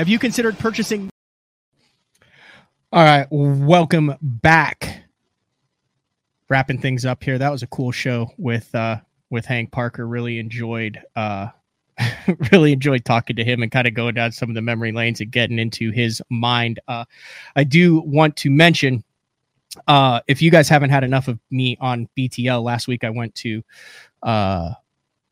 Have you considered purchasing? All right, welcome back. Wrapping things up here. That was a cool show with uh with Hank Parker. Really enjoyed uh really enjoyed talking to him and kind of going down some of the memory lanes and getting into his mind. Uh I do want to mention uh if you guys haven't had enough of me on BTL last week I went to uh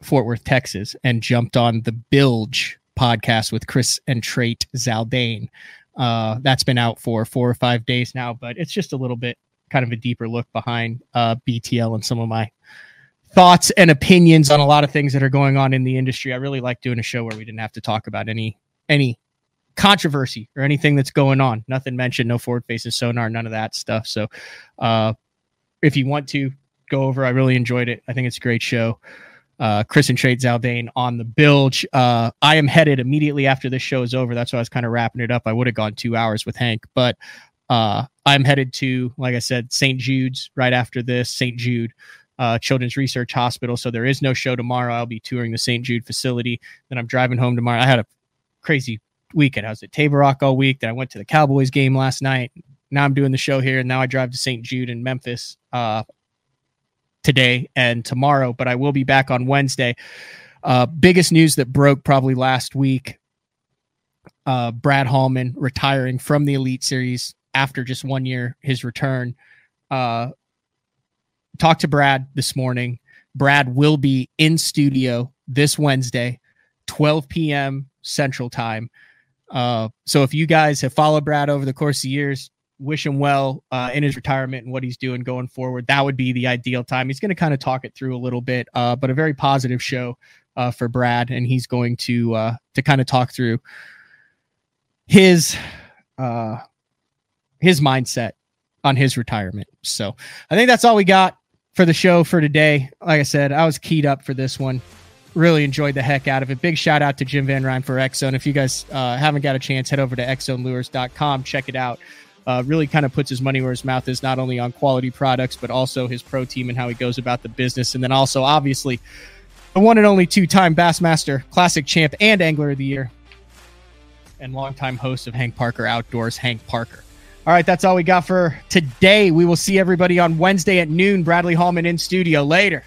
Fort Worth, Texas and jumped on the Bilge podcast with Chris and Trait Zaldain. Uh, that's been out for four or five days now, but it's just a little bit kind of a deeper look behind uh, BTL and some of my thoughts and opinions on a lot of things that are going on in the industry. I really like doing a show where we didn't have to talk about any any controversy or anything that's going on. Nothing mentioned, no forward faces sonar, none of that stuff. So uh, if you want to go over, I really enjoyed it. I think it's a great show uh, Chris and Trade Zaldain on the bilge. Uh, I am headed immediately after this show is over. That's why I was kind of wrapping it up. I would have gone two hours with Hank, but uh, I'm headed to, like I said, St. Jude's right after this, St. Jude. Uh, Children's Research Hospital. So there is no show tomorrow. I'll be touring the St. Jude facility. Then I'm driving home tomorrow. I had a crazy weekend. I was at Table Rock all week. Then I went to the Cowboys game last night. Now I'm doing the show here, and now I drive to St. Jude in Memphis uh, today and tomorrow, but I will be back on Wednesday. Uh, biggest news that broke probably last week uh, Brad Hallman retiring from the Elite Series after just one year, his return. Uh, talked to Brad this morning. Brad will be in studio this Wednesday, 12 p.m. Central Time. Uh, so if you guys have followed Brad over the course of years, wish him well uh, in his retirement and what he's doing going forward. That would be the ideal time. He's going to kind of talk it through a little bit, uh, but a very positive show uh, for Brad, and he's going to uh, to kind of talk through his uh, his mindset on his retirement. So I think that's all we got for the show for today. Like I said, I was keyed up for this one. Really enjoyed the heck out of it. Big shout out to Jim Van Ryn for Zone. If you guys uh, haven't got a chance, head over to xzonelures.com. Check it out uh, really kind of puts his money where his mouth is, not only on quality products, but also his pro team and how he goes about the business. And then also, obviously, the one and only two time Bassmaster Classic champ and Angler of the Year, and longtime host of Hank Parker Outdoors, Hank Parker. All right, that's all we got for today. We will see everybody on Wednesday at noon. Bradley Hallman in studio later.